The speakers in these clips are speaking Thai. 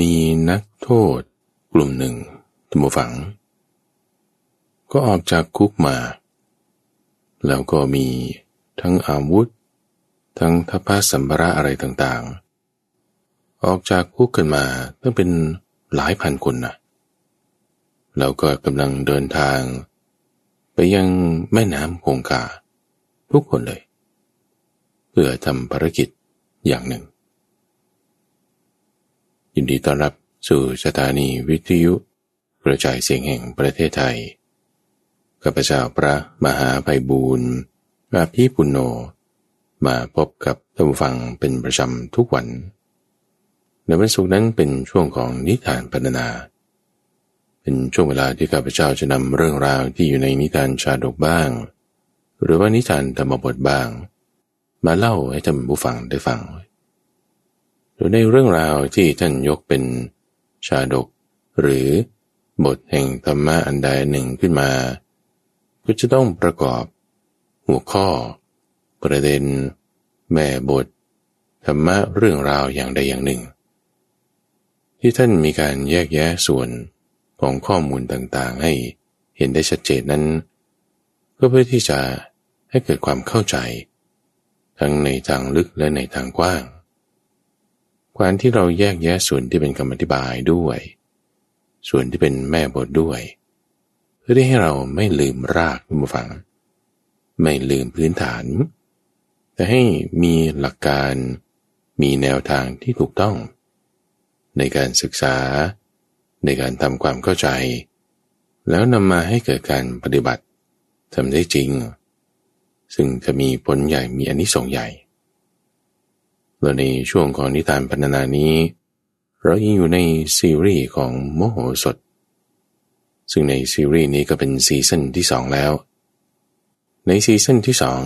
มีนักโทษกลุ่มหนึ่งทุมฝัง ก็ออกจากคุกมา แล้วก็มีทั้งอาวุธ ทั้งทพสัมภาระอะไรต่างๆ ออกจากคุกกันมาตั้งเป็นหลายพันคนนะแล้วก็กำลังเดินทาง ไปยังแม่น้ำคงคาทุกคนเลย เพื่อทำภารกิจอย่างหนึ่ง ยินดีต้อนรับสู่สถานีวิทยุกระจายเสียงแห่งประเทศไทย ข้าพเจ้าพระมหาไพบูรณ์อาภีปุณโญมาพบกับท่านผู้ฟังเป็นประจำทุกวัน ในวันศุกร์นั้นเป็นช่วงของนิทานพรรณนา เป็นช่วงเวลาที่ข้าพเจ้าจะนำเรื่องราวที่อยู่ในนิทานชาดกบ้าง หรือว่านิทานธรรมบทบ้าง มาเล่าให้ท่านผู้ฟังได้ฟัง โดยในเรื่องราวที่ท่านยกเป็นชาดก หรือบทแห่งธรรมะอันใดหนึ่งขึ้นมา ก็จะต้องประกอบ หัวข้อ ประเด็น แม่บท ธรรมะเรื่องราวอย่างใดอย่างหนึ่ง ที่ท่านมีการแยกแยะส่วนของข้อมูลต่างๆ ให้เห็นได้ชัดเจนนั้น ก็เพื่อที่จะให้เกิดความเข้าใจ ทั้งในทางลึกและในทางกว้าง การที่เราแยกแยะส่วนที่เป็นคำอธิบายด้วย ส่วนที่เป็นแม่บทด้วย เพื่อที่ให้เราไม่ลืมรากคุณผู้ฟัง ไม่ลืมพื้นฐาน แต่ให้มีหลักการมีแนวทางที่ถูกต้อง ในการศึกษา ในการทำความเข้าใจ แล้วนำมาให้เกิดการปฏิบัติทำได้จริง ซึ่งจะมีผลใหญ่มีอนนิสงส์ใหญ่ แลในช่วงของนิทานพรรณนานี้ เรายังอยู่ในซีรีส์ของโมโหสด ซึ่งในซีรีส์นี้ก็เป็นซีซั่นที่สองแล้ว ในซีซั่นที่สอง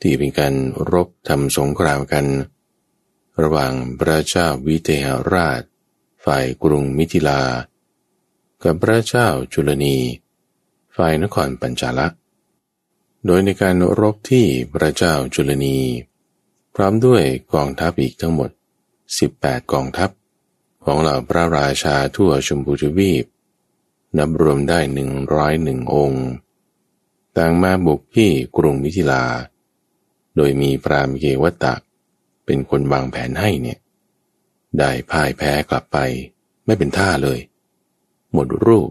ที่เป็นการรบทำสงครามกัน ระหว่างพระเจ้าวิเทหราช ฝ่ายกรุงมิถิลา กับพระเจ้าจุลนี ฝ่ายนครปัญจาละโดยในการรบที่พระเจ้าจุลนี พร้อมด้วยกองทัพอีกทั้งหมด 18 กองทัพ ของเหล่าพระราชาทั่วชมพูทวีป นับรวมได้หนึ่งร้อยหนึ่งองค์ ต่างมาบุกที่กรุงมิถิลา โดยมีพราหมณ์เกวัฏฏะ เป็นคนวางแผนให้เนี่ย ได้พ่ายแพ้กลับไปไม่เป็นท่าเลย หมดรูป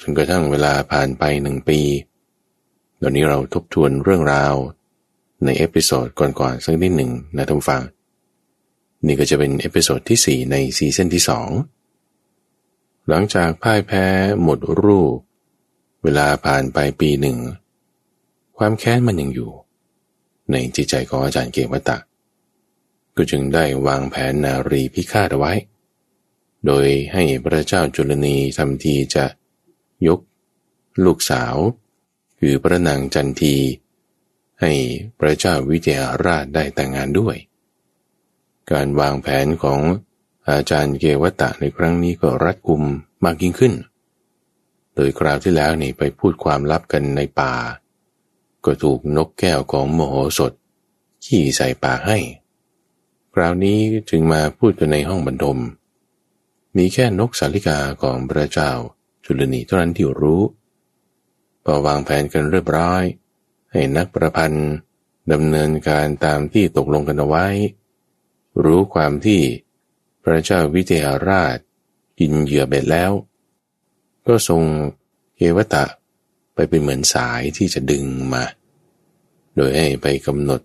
จนกระทั่งเวลาผ่านไปหนึ่งปี ตอนนี้เราทบทวนเรื่องราว ใน episode ก่อนๆสักนิดหนึ่งนะท่านผู้ฟัง นี่ก็จะเป็น episode ที่ 4 ใน season ที่ 2 หลังจากพ่ายแพ้หมดรูป เวลาผ่านไปปีหนึ่ง ความแค้นมันยังอยู่ ในจิตใจของอาจารย์เกวัตตะ ก็จึงได้วางแผนนารีพิฆาตเอาไว้ โดยให้พระเจ้าจุลนีทำทีจะยก ลูกสาว คือพระนางจันที ให้พระเจ้าวิเทหราชได้แต่งงานด้วย การวางแผนของอาจารย์เกวัตตะในครั้งนี้ก็รัดกุมมากยิ่งขึ้น โดยคราวที่แล้วนี่ไปพูดความลับกันในป่า ก็ถูกนกแก้วของโมโหสดขี่ใส่ปากให้ คราวนี้จึงมาพูดกันในห้องบรรทม มีแค่นกสาลิกาของพระเจ้าจุลนีเท่านั้นที่รู้พอวางแผนกันเรียบร้อย ให้นักประพันธ์ดำเนินการตามที่ตกลงกันเอาไว้ รู้ความที่พระเจ้าวิเทหราชกินเหยื่อเบ็ดแล้ว ก็ทรงเกวตะไปเป็นเหมือนสายที่จะดึงมา โดยให้ไปกำหนด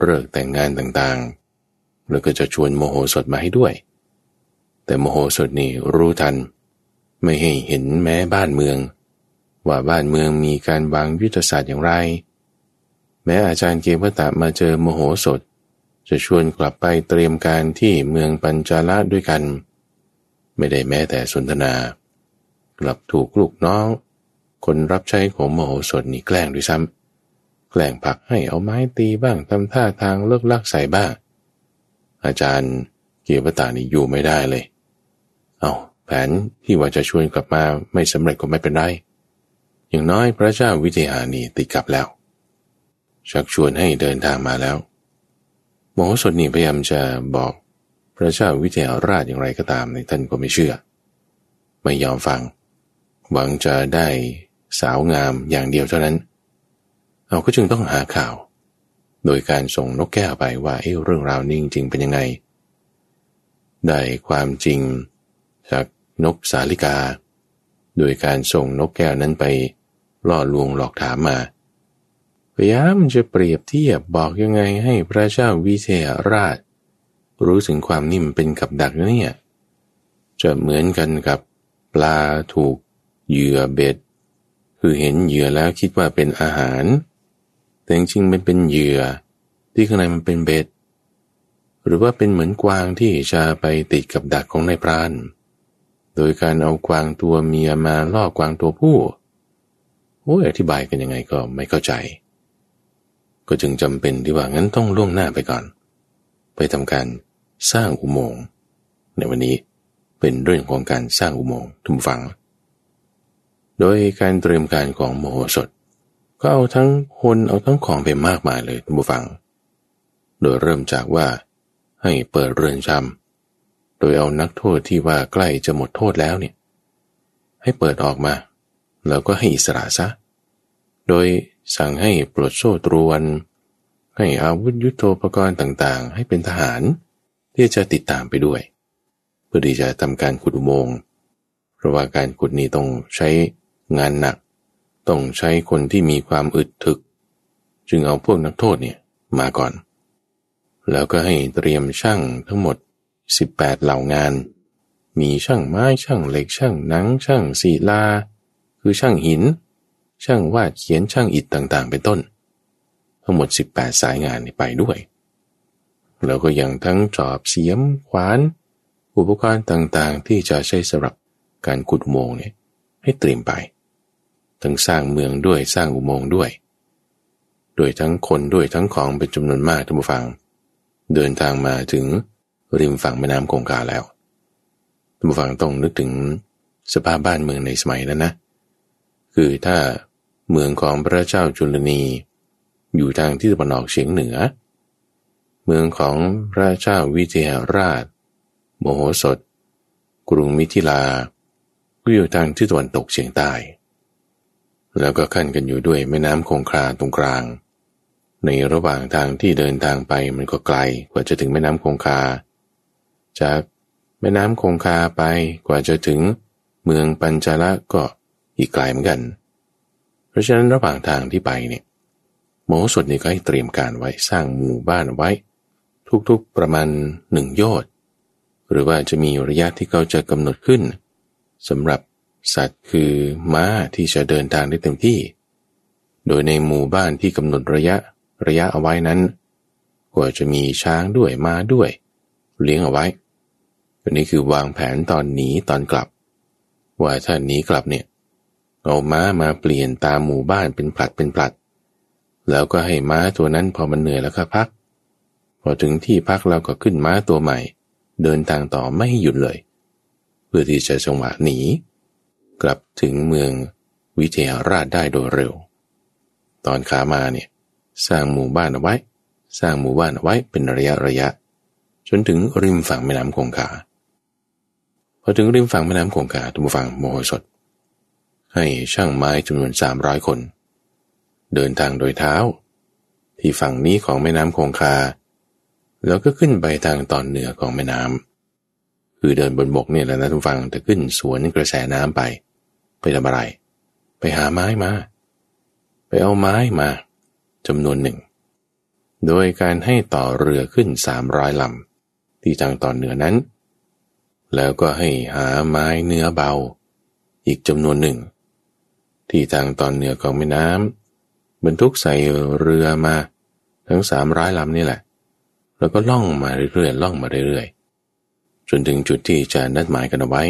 เลิกแต่งงานต่างๆ แล้วก็จะชวนโมโหสดมาให้ด้วย แต่โมโหสดนี่รู้ทัน ไม่ให้เห็นแม้บ้านเมือง ว่าบ้านเมืองมีการวางยุทธศาสตร์อย่างไร แม้อาจารย์เกวตะมาเจอโมโหสด จะชวนกลับไปเตรียมการที่เมืองปัญจาละด้วยกัน ไม่ได้แม้แต่สนทนา กลับถูกลูกน้อง คนรับใช้ของโมโหสดนี่แกล้งด้วยซ้ำแกล้งผักให้เอาไม้ตีบ้างทำท่าทางเลิกลักใส่บ้าง อาจารย์เกียวตานี่อยู่ไม่ได้เลย เอาแผนที่ว่าจะชวนกลับมาไม่สำเร็จก็ไม่เป็นไรอย่างน้อยพระเจ้าวิเทหานีติดกลับแล้ว ชักชวนให้เดินทางมาแล้วโมโหสดนี่พยายามจะบอกพระเจ้าวิเทหราชอย่างไรก็ตามในท่านก็ไม่เชื่อ ไม่ยอมฟัง หวังจะได้สาวงามอย่างเดียวเท่านั้นเราก็จึงต้องหาข่าว โดยการส่งนกแก้วไปว่าเเรื่องราวนี้จริงเป็นยังไง ได้ความจริงจากนกสาลิกา โดยการส่งนกแก้วนั้นไปล่อลวงหลอกถามมา พยายามจะเปรียบเทียบบอกยังไงให้พระเจ้าวิเทหราช รู้ถึงความนิ่มเป็นกับดักเนี่ยจะเหมือนกันกับปลาถูกเหยื่อเบ็ด คือเห็นเหยื่อแล้วคิดว่าเป็นอาหาร แต่จริงๆมันเป็นเหยื่อ ที่ข้างในมันเป็นเบ็ด หรือว่าเป็นเหมือนกวางที่จะไปติดกับดักของนายพราน โดยการเอากวางตัวเมียมาล่อกวางตัวผู้โอ้ยอธิบายกันยังไงก็ไม่เข้าใจ ก็จึงจำเป็นที่ว่างั้นต้องล่วงหน้าไปก่อน ไปทำการสร้างอุโมงค์ในวันนี้เป็นเรื่องของการสร้างอุโมงค์ทุกฝัง โดยการเตรียมการของโมโหสถ ก็เอาทั้งคนเอาทั้งของไปมากมายเลยทุกฝัง โดยเริ่มจากว่าให้เปิดเรือนจำโดยเอานักโทษที่ว่าใกล้จะหมดโทษแล้วเนี่ยให้เปิดออกมา แล้วก็ให้อิสระซะ โดยสั่งให้ปลดโซ่ตรวน ให้อาวุธยุโทโธปกรณ์ต่างๆ ให้เป็นทหาร ที่จะติดตามไปด้วย เพื่อที่จะทำการขุดอุโมงค์เพราะว่าการขุดนี้ต้องใช้งานหนัก ต้องใช้คนที่มีความอึดถึก จึงเอาพวกนักโทษเนี่ยมาก่อน แล้วก็ให้เตรียมช่างทั้งหมด 18 เหล่างาน มีช่างไม้ช่างเหล็กช่างหนังช่างศิลา คือช่างหิน ช่างวาดเขียนช่างอิฐต่างๆ เป็นต้น ทั้งหมด 18 สายงานไปด้วย แล้วก็ยังทั้งจอบเสียมขวาน อุปกรณ์ต่างๆ ที่จะใช้สำหรับการขุดอุโมงค์เนี่ยให้เตรียมไป ทั้งสร้างเมืองด้วยสร้างอุโมงค์ด้วย โดยทั้งคนด้วยทั้งของเป็นจำนวนมากท่านผู้ฟัง เดินทางมาถึงริมฝั่งแม่น้ำคงคาแล้วท่านผู้ฟังต้องนึกถึงสภาพบ้านเมืองในสมัยนั้นนะ คือถ้า เมืองของพระเจ้าจุลนี อยู่ทางที่ตะวันออกเฉียงเหนือ เมืองของพระเจ้าวิเทหราช โมโหสถ กรุงมิถิลาก็อยู่ทางที่ตะวันตกเฉียงใต้ แล้วก็ขั้นกันอยู่ด้วยแม่น้ำคงคาตรงกลาง ในระหว่างทางที่เดินทางไปมันก็ไกลกว่าจะถึงแม่น้ำคงคา จากแม่น้ำคงคาไปกว่าจะถึงเมืองปัญจาละก็อีกไกลเหมือนกัน เพราะฉะนั้นระหว่างทางที่ไปเนี่ยโมโหสถนี่ก็ให้เตรียมการไว้สร้างหมู่บ้านไว้ ทุกๆประมาณหนึ่งโยชน์หรือว่าจะมีระยะที่เขาจะกำหนดขึ้นสำหรับสัตว์คือม้าที่จะเดินทางได้เต็มที่ โดยในหมู่บ้านที่กำหนดระยะระยะเอาไว้นั้นก็จะมีช้างด้วยม้าด้วย เลี้ยงเอาไว้อันนี้คือวางแผนตอนหนีตอนกลับ ว่าถ้าหนีกลับเนี่ย เอาม้ามาเปลี่ยนตามหมู่บ้านเป็นผลัดเป็นผลัด แล้วก็ให้ม้าตัวนั้นพอมันเหนื่อยแล้วก็พัก พอถึงที่พักเราก็ขึ้นม้าตัวใหม่ เดินทางต่อไม่หยุดเลย เพื่อที่จะจังหวะหนี กลับถึงเมืองวิเทหราชได้โดยเร็ว ตอนขามาเนี่ยสร้างหมู่บ้านเอาไว้ สร้างหมู่บ้านเอาไว้เป็นระยะระยะ จนถึงริมฝั่งแม่น้ำคงคาพอถึงริมฝั่งแม่น้ำคงคาทุกฝั่งโมโหสด ให้ช่างไม้จำนวนสามร้อยคน เดินทางโดยเท้า ที่ฝั่งนี้ของแม่น้ำคงคา แล้วก็ขึ้นไปทางตอนเหนือของแม่น้ำคือเดินบนบกเนี่ยแหละนะทุกฟังแต่ขึ้นสวนกระแสน้ำไป ไปทำอะไร ไปหาไม้มา ไปเอาไม้มาจำนวนหนึ่ง โดยการให้ต่อเรือขึ้นสามร้อยลำที่ทางตอนเหนือนั้น แล้วก็ให้หาไม้เนื้อเบา อีกจำนวนหนึ่ง ที่ทางตอนเหนือของแม่น้ำบรรทุกใส่เรือมา ทั้งสามร้อยลำนี่แหละ แล้วก็ล่องมาเรื่อยๆล่องมาเรื่อยๆ จนถึงจุดที่จะนัดหมายกันเอาไว้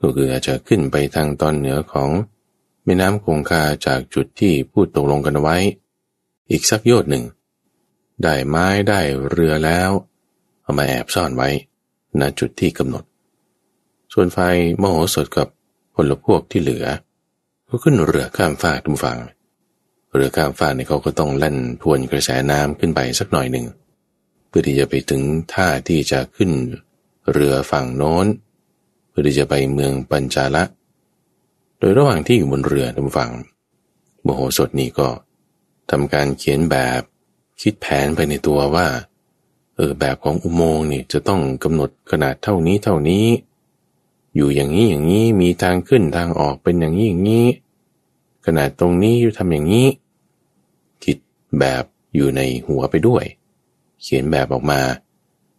ก็คืออาจจะขึ้นไปทางตอนเหนือของแม่น้ำคงคาจากจุดที่พูดตกลงกันเอาไว้ อีกสักโยชน์หนึ่ง ได้ไม้ได้เรือแล้วเอามาแอบซ่อนไว้ณจุดที่กำหนด ส่วนไฟมโหสถกับพลพวกที่เหลือ ก็ขึ้นเรือข้ามฟากทุกฝั่งเรือข้ามฟากเนี่ยเขาก็ต้องเล่นทวนกระแสน้ำขึ้นไปสักหน่อยหนึ่งเพื่อที่จะไปถึงท่าที่จะขึ้น เรือฝั่งโน้น เพื่อที่จะไปเมืองปัญจาละ โดยระหว่างที่อยู่บนเรือทำฝั่งโมโหสถนี่ก็ทำการเขียนแบบคิดแผนไปในตัวว่า เออแบบของอุโมงค์นี่จะต้องกำหนดขนาดเท่านี้เท่านี้ อยู่อย่างนี้อย่างนี้มีทางขึ้นทางออกเป็นอย่างนี้อย่างนี้ขนาดตรงนี้ทำอย่างนี้ คิดแบบอยู่ในหัวไปด้วย เขียนแบบออกมา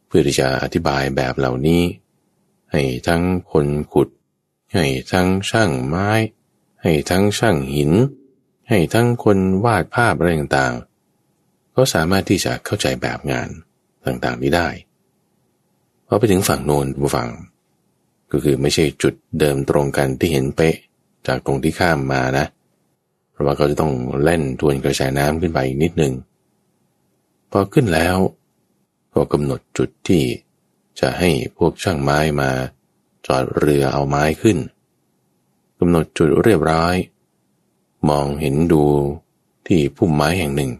เพื่อที่จะอธิบายแบบเหล่านี้ ให้ทั้งคนขุด ให้ทั้งช่างไม้ ให้ทั้งช่างหิน ให้ทั้งคนวาดภาพอะไรต่างๆ ก็สามารถที่จะเข้าใจแบบงานต่างๆนี้ได้พอไปถึงฝั่งโน้นผู้ฟัง ก็คือไม่ใช่จุดเดิมตรงกันที่เห็นเป๊ะจากตรงที่ข้ามมานะ เพราะว่าเขาจะต้องเล่นทวนกระแสน้ำขึ้นไปอีกนิดหนึ่งพอขึ้นแล้ว ก็กำหนดจุดที่จะให้พวกช่างไม้มาจอดเรือเอาไม้ขึ้นกำหนดจุดเรียบร้อย มองเห็นดูที่พุ่มไม้แห่งหนึ่ง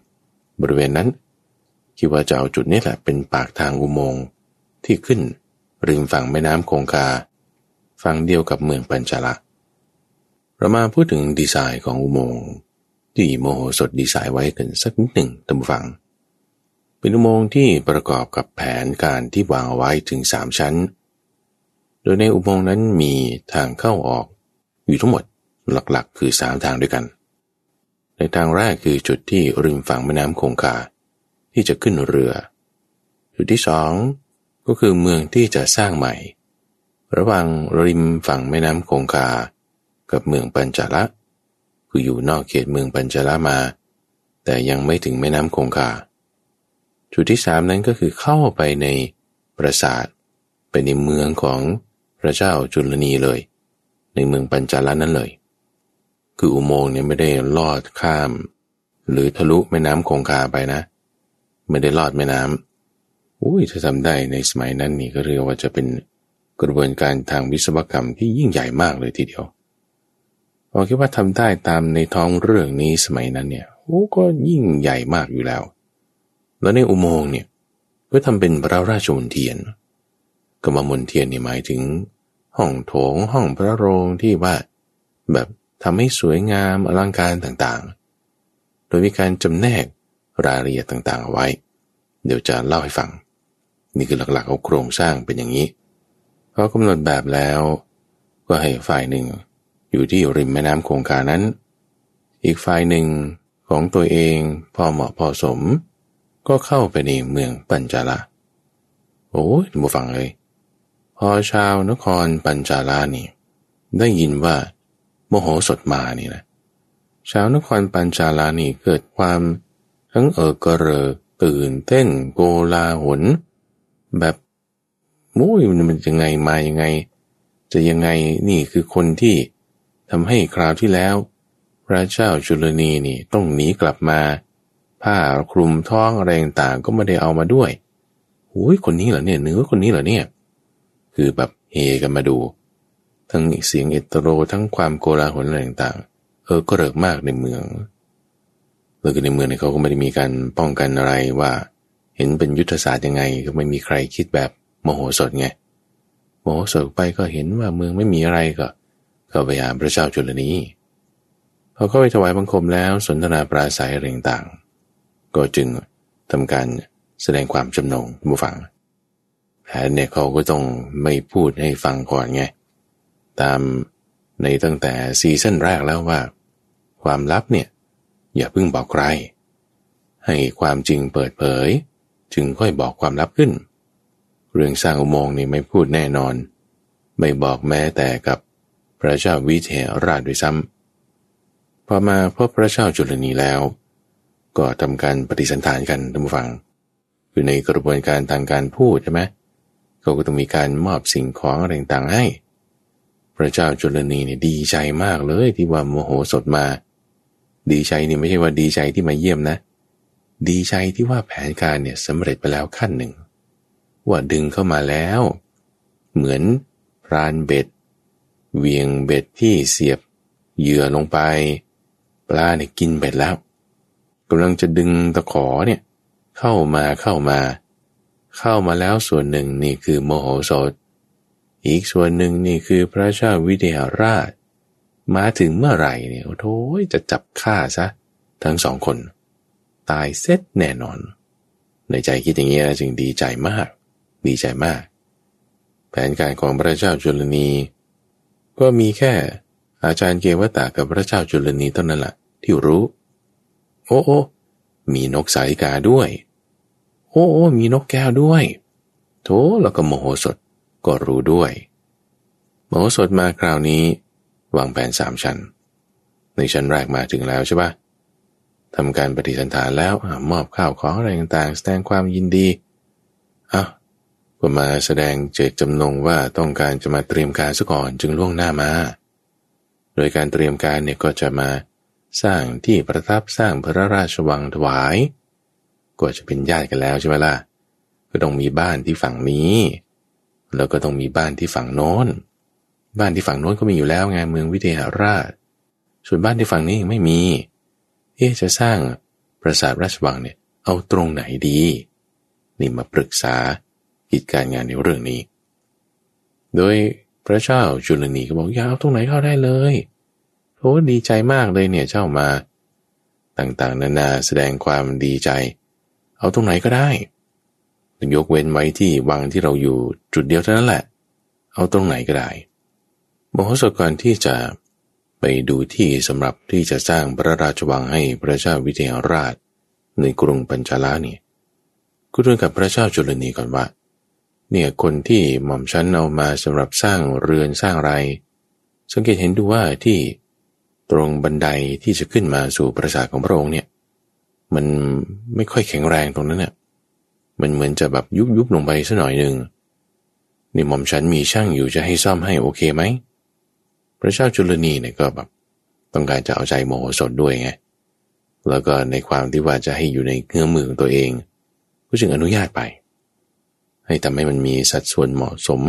บริเวณนั้น คิดว่าจะเอาจุดนี้แหละเป็นปากทางอุโมงค์ที่ขึ้นริมฝั่งแม่น้ำคงคา ฝั่งเดียวกับเมืองปัญจละเรามาพูดถึงดีไซน์ของอุโมงค์ที่โมโหสดดีไซน์ไว้กันสักนิดหนึ่งตามฟัง เป็นอุโมงค์ที่ประกอบกับแผนการที่วางเอาไว้ถึงสามชั้น โดยในอุโมงค์นั้นมีทางเข้าออกอยู่ทั้งหมดหลักๆ คือสามทางด้วยกัน ในทางแรกคือจุดที่ริมฝั่งแม่น้ำคงคาที่จะขึ้นเรือ จุดที่สองก็คือเมืองที่จะสร้างใหม่ ระหว่างริมฝั่งแม่น้ำคงคา กับเมืองปัญจละ คืออยู่นอกเขตเมืองปัญจละมา แต่ยังไม่ถึงแม่น้ำคงคา จุดที่สามนั้นก็คือเข้าไปในปราสาทไปในเมืองของพระเจ้าจุลนีเลย ในเมืองปัญจละนั้นเลย คืออุโมงค์เนี่ยไม่ได้ลอดข้าม หรือทะลุแม่น้ำคงคาไปนะ ไม่ได้ลอดแม่น้ำอุ้ยถ้าทำได้ในสมัยนั้นนี่ก็เรียกว่าจะเป็น กระบวนการทางวิศวกรรมที่ยิ่งใหญ่มากเลยทีเดียวพอคิดว่าทำได้ตามในท้องเรื่องนี้สมัยนั้นเนี่ยโอ้ก็ยิ่งใหญ่มากอยู่แล้ว แล้วในอุโมงค์เนี่ยก็ทำเป็นพระราชมนเทียนกรรมมนเทียนนี่ยหมายถึง ห้องโถงห้องพระโรงที่ว่าแบบทำให้สวยงามอลังการต่างๆ โดยมีการจำแนกรายละเอียดต่างๆเอาไว้ เดี๋ยวจะเล่าให้ฟัง นี่คือหลักๆเอาโครงสร้างเป็นอย่างนี้ พอกำหนดแบบแล้ว ก็ให้ฝ่ายหนึ่ง อยู่ที่ริมแม่น้ำคงคานั้น อีกฝ่ายหนึ่งของตัวเองพอเหมาะพอสม ก็เข้าไปในเมืองปัญจาละโอ้ยบูฟังเลย พอชาวนครปัญจาลานี่ ได้ยินว่า โมโหสดมานี่นะชาวนครปัญจาลานี่เกิดความทั้งเออกระเรอตื่นเต้นโกลาหนแบบ มุ้ยมันยังไงมายังไง จะยังไงนี่คือคนที่ทำให้คราวที่แล้ว พระเจ้าจุลนีนี่ต้องหนีกลับมา ผ้าคลุมท้องอะไรต่างก็ไม่ได้เอามาด้วยโอ้ยคนนี้เหรอเนี่ยเนื้อคนนี้เหรอเนี่ย คือแบบเฮกันมาดู ทั้งเสียงเอตโรทั้งความโกลาหลอะไรต่างเออก็เริกมากในเมืองแล้วก็ในเมืองเนี่ยเขาก็ไม่ได้มีการป้องกันอะไรว่า เห็นเป็นยุทธศาสตร์ยังไง ก็ไม่มีใครคิดแบบ มโหสดไงโมโหสดไปก็เห็นว่าเมืองไม่มีอะไรก็ก็ไปหาพระเจ้าจุลนีพอเข้าไปถวายบังคมแล้วสนทนาปราศัยอะไรต่าง ก็จึงทำการแสดงความจำนงบูฟังแผนเนี่ยเขาก็ต้องไม่พูดให้ฟังก่อนไง ตามในตั้งแต่ซีซั่นแรกแล้วว่า ความลับเนี่ยอย่าเพิ่งบอกใคร ให้ความจริงเปิดเผย จึงค่อยบอกความลับขึ้น เรื่องสร้างอุโมงค์นี่ไม่พูดแน่นอน ไม่บอกแม้แต่กับพระเจ้าวิเทหราชด้วยซ้ำพอมาพบพระเจ้าจุลนีแล้ว ก็ทำการปฏิสันฐานกันท่านผู้ฟัง อยู่ในกระบวนการทางการพูดใช่ไหมเขาก็ต้องมีการมอบสิ่งของอะไรต่างให้ พระเจ้าจุลนีเนี่ยดีใจมากเลยที่ว่าโมโหสดมา ดีใจนี่ไม่ใช่ว่าดีใจที่มาเยี่ยมนะ ดีใจที่ว่าแผนการเนี่ยสำเร็จไปแล้วขั้นหนึ่ง ว่าดึงเข้ามาแล้ว เหมือนพรานเบ็ด เวียงเบ็ดที่เสียบเหยื่อลงไป ปลาเนี่ยกินเบ็ดแล้วกำลังจะดึงตะขอเนี่ยเข้ามาเข้ามา เข้ามาแล้วส่วนหนึ่งนี่คือโมโหสถ อีกส่วนหนึ่งนี่คือพระเจ้าวิเทหราช มาถึงเมื่อไหร่เนี่ยโอ้โหจะจับฆ่าซะ ทั้งสองคน ตายเสร็จแน่นอน ในใจคิดอย่างนี้จึงดีใจมาก ดีใจมาก แผนการของพระเจ้าจุลนี ก็มีแค่อาจารย์เกวตากับพระเจ้าจุลนีเท่านั้นแหละที่รู้ โอ้โอ้มีนกสายกาด้วย โอ้โอ้มีนกแก้วด้วยโถแล้วก็โมโหสถก็รู้ด้วย โมโหสถมาคราวนี้ วางแผนสามชั้น ในชั้นแรกมาถึงแล้วใช่ปะทำการปฏิสันฐานแล้วมอบข้าวของอะไรต่างๆแสดงความยินดีอะ ก็มาแสดงเจตจำนงว่าต้องการจะมาเตรียมการซะก่อนจึงล่วงหน้ามา โดยการเตรียมการเนี่ยก็จะมาสร้างที่ประทับสร้างพระราชวังถวาย ก็จะเป็นญาติกันแล้วใช่ไหมล่ะ ก็ต้องมีบ้านที่ฝั่งนี้ แล้วก็ต้องมีบ้านที่ฝั่งโน้น บ้านที่ฝั่งโน้นก็มีอยู่แล้วไงเมืองวิเทหราช ส่วนบ้านที่ฝั่งนี้ยังไม่มี เอ๊จะสร้างปราสาทราชวังเนี่ยเอาตรงไหนดี นี่มาปรึกษา กิจการงานในเรื่องนี้ โดยพระเจ้าจุลนีก็บอกอย่าเอาตรงไหนเข้าได้เลยโอ้ดีใจมากเลยเนี่ยเจ้ามา ต่างๆ นานาแสดงความดีใจ เอาตรงไหนก็ได้ยกเว้นไว้ที่วังที่เราอยู่จุดเดียวเท่านั้นแหละ เอาตรงไหนก็ได้มโหสถก่อนที่จะไปดูที่สำหรับที่จะสร้างพระราชวังให้พระเจ้าวิเทหราช ในกรุงปัญจาลาเนี่ยก็เรื่องกับพระเจ้าจุลนีก่อนว่า เนี่ยคนที่หม่อมชั้นเอามาสำหรับสร้างเรือนสร้างไร สังเกตเห็นดูว่าที่ตรงบันไดที่จะขึ้นมาสู่ปราสาทของพระองค์เนี่ย มันไม่ค่อยแข็งแรงตรงนั้นเนี่ยมันเหมือนจะแบบยุบยุบลงไปสัหน่อยหนึ่งนี่หม่อมฉันมีช่างอยู่จะให้ซ่อมให้โอเคไหมพระเจ้าจุลนีเนี่ยก็แบบต้องการจะเอาใจโมโหสดด้วยไงแล้วก็ในความที่ว่าจะให้อยู่ในเงื้อมือของตัวเอง ก็จึงอนุญาตไป ให้ทำให้มันมีสัดส่วนเหมาะสม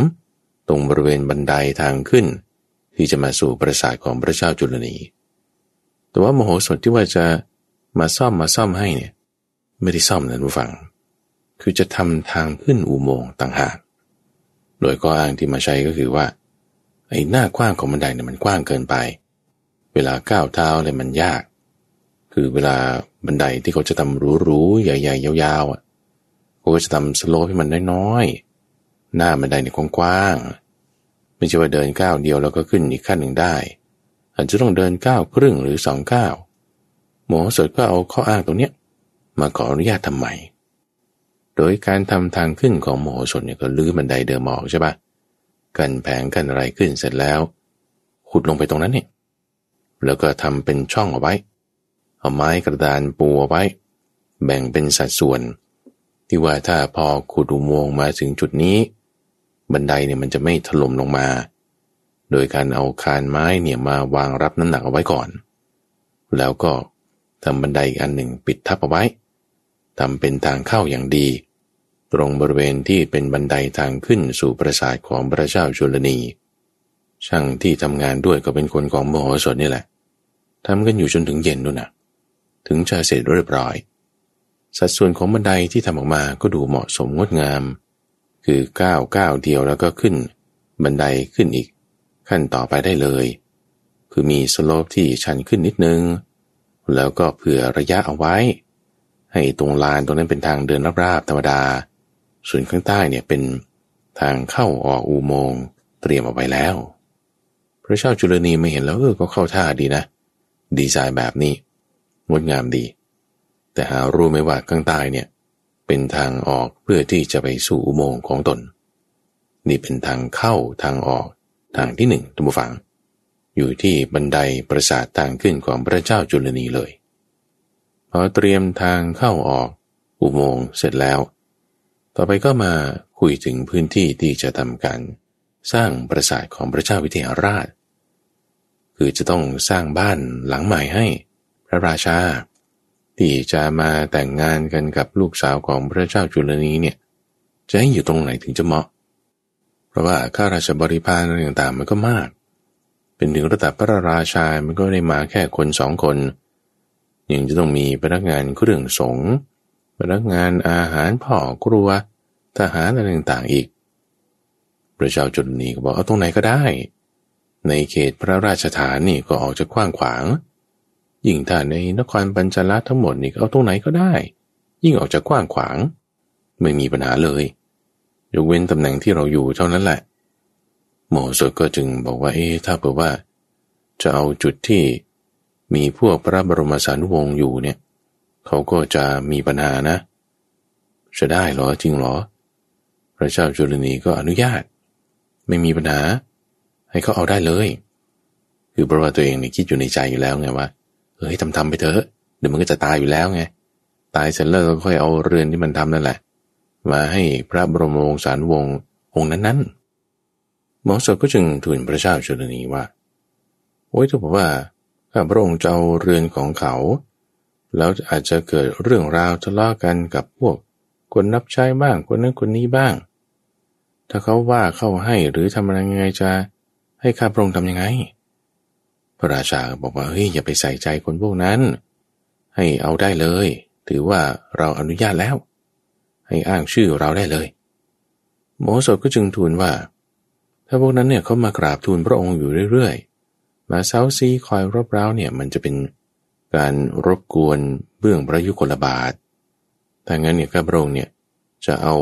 ตรงบริเวณบันไดาทางขึ้น ที่จะมาสู่ปราสาทของพระเจ้าจุลนี แต่ว่าโมโหสถที่ว่าจะมาซ่อมมาซ่อมให้เนี่ยไม่ได้ซ่อมนะผู้ฟัง คือจะทำทางขึ้นอุโมงค์ต่างหาก โดยก็อ้างที่มาใช้ก็คือว่าไอ้หน้ากว้างของบันไดเนี่ยมันกว้างเกินไป เวลาก้าวเท้าเลยมันยาก คือเวลาบันไดที่เขาจะทำรู้ๆใหญ่ๆยาวๆอะ ก็จะทำสโลปให้มันน้อยๆหน้าบันไดเนี่ยกว้างๆไม่ใช่ว่าเดินก้าวเดียวแล้วก็ขึ้นอีกขั้นหนึ่งได้ อาจจะต้องเดินก้าวครึ่งหรือสองก้าวหมอสดก็เอาข้ออ้างตรงเนี้ยมาขออนุญาตทำใหม่โดยการทำทางขึ้นของหมอสดเนี่ยก็ลื้อบันไดเดิมออกใช่ปะกันแผงกันอะไรขึ้นเสร็จแล้ว ขุดลงไปตรงนั้นเนี่ยแล้วก็ทำเป็นช่องเอาไว้ เอาไม้กระดานปูเอาไว้ แบ่งเป็นสัดส่วน ที่ว่าถ้าพอขุดอุโมงค์มาถึงจุดนี้ บันไดเนี่ยมันจะไม่ถล่มลงมา โดยการเอาคานไม้เนี่ยมาวางรับน้ำหนักเอาไว้ก่อน แล้วก็ทำบันไดอีกอันหนึ่งปิดทับเอาไว้ทำเป็นทางเข้าอย่างดี ตรงบริเวณที่เป็นบันไดทางขึ้นสู่ปราสาทของพระเจ้าจุลนี ช่างที่ทำงานด้วยก็เป็นคนของมโหสถนี่แหละทำกันอยู่จนถึงเย็นด้วยนะถึงจะเสร็จเรียบร้อย สัดส่วนของบันไดที่ทำออกมาก็ดูเหมาะสมงดงาม คือก้าวก้าวเดียวแล้วก็ขึ้น บันไดขึ้นอีก ขั้นต่อไปได้เลย คือมีสโลปที่ชันขึ้นนิดนึง แล้วก็เผื่อระยะเอาไว้ ให้ตรงลานตรงนั้นเป็นทางเดินราบๆธรรมดา ส่วนข้างใต้เนี่ยเป็นทางเข้าออกอุโมงค์เตรียมเอาไว้แล้ว พระเจ้าจุลนีไม่เห็นแล้วเออก็เข้าท่าดีนะ ดีไซน์แบบนี้งดงามดี แต่หารู้ไหมว่าข้างใต้เนี่ยเป็นทางออกเพื่อที่จะไปสู่อุโมงค์ของตน นี่เป็นทางเข้าทางออกทางที่หนึ่งทุกฝัง อยู่ที่บันไดประสาททางขึ้นของพระเจ้าจุลนีเลยพอเตรียมทางเข้าออกอุโมงค์เสร็จแล้ว ต่อไปก็มาคุยถึงพื้นที่ที่จะทำการสร้างปราสาทของพระเจ้าวิเทหราช คือจะต้องสร้างบ้านหลังใหม่ให้พระราชา ที่จะมาแต่งงานกันกับลูกสาวของพระเจ้าจุลนีเนี่ยจะให้อยู่ตรงไหนถึงจะเหมาะ เพราะว่าข้าราชบริพารอะไรต่างๆมันก็มาก เป็นถึงระดับพระราชา มันก็ได้มาแค่คนสองคนยังจะต้องมีพนักงานเครื่องสงพนักงานอาหารพ่อครัว ทหารอะไรต่างๆอีก พระเจ้าจุลนีก็บอกเอาตรงไหนก็ได้ ในเขตพระราชฐานนี่ก็ออกจะกว้างขวาง ยิ่งถ้าในนครปัญจลัทั้งหมดนี่เอาตรงไหนก็ได้ ยิ่งออกจะกกว้างขวาง ไม่มีปัญหาเลยยกเว้นตำแหน่งที่เราอยู่เท่านั้นแหละ โมสดก็จึงบอกว่าเอ๊ถ้าเผื่อว่า จะเอาจุดที่มีพวกพระบรมสารุวงศ์อยู่เนี่ย เขาก็จะมีปัญหานะ จะได้หรอจริงหรอ พระเจ้าจุลนีก็อนุญาต ไม่มีปัญหา ให้เขาเอาได้เลย คือเพราะว่าตัวเองเนี่ยคิดอยู่ในใจอยู่แล้วไงว่า เฮ้ยทำทำไปเถอะเดี๋ยวมันก็จะตายอยู่แล้วไง ตายเสร็จแล้วก็ค่อยเอาเรือนที่มันทำนั่นแหละ มาให้พระบรมวงศานุวงศ์องค์นั้นๆหมอสดก็จึงทูลพระเจ้าจุลนีว่าโอ้ยถ้าบอกว่าข้าพระองค์จะเอาเรือนของเขา แล้วอาจจะเกิดเรื่องราวทะเลาะกันกับพวก คนนับใช้บ้างคนนั้นคนนี้บ้าง ถ้าเขาว่าเข้าให้หรือทำอะไรยังไงจะให้ข้าพระองค์ทำยังไง พระราชาบอกว่าเฮ้ยอย่าไปใส่ใจคนพวกนั้น ให้เอาได้เลย ถือว่าเราอนุญาตแล้ว ให้อ้างชื่อเราได้เลยโมโสก็จึงทูลว่า ถ้าพวกนั้นเนี่ยเขามากราบทูลพระองค์อยู่เรื่อยๆ มาเซาซีคอยรบเร้าเนี่ยมันจะเป็นการรบกวนเบื้องพระยุคลบาทถ้างั้นเนี่ยข้าพระองค์เนี่ยจะเอา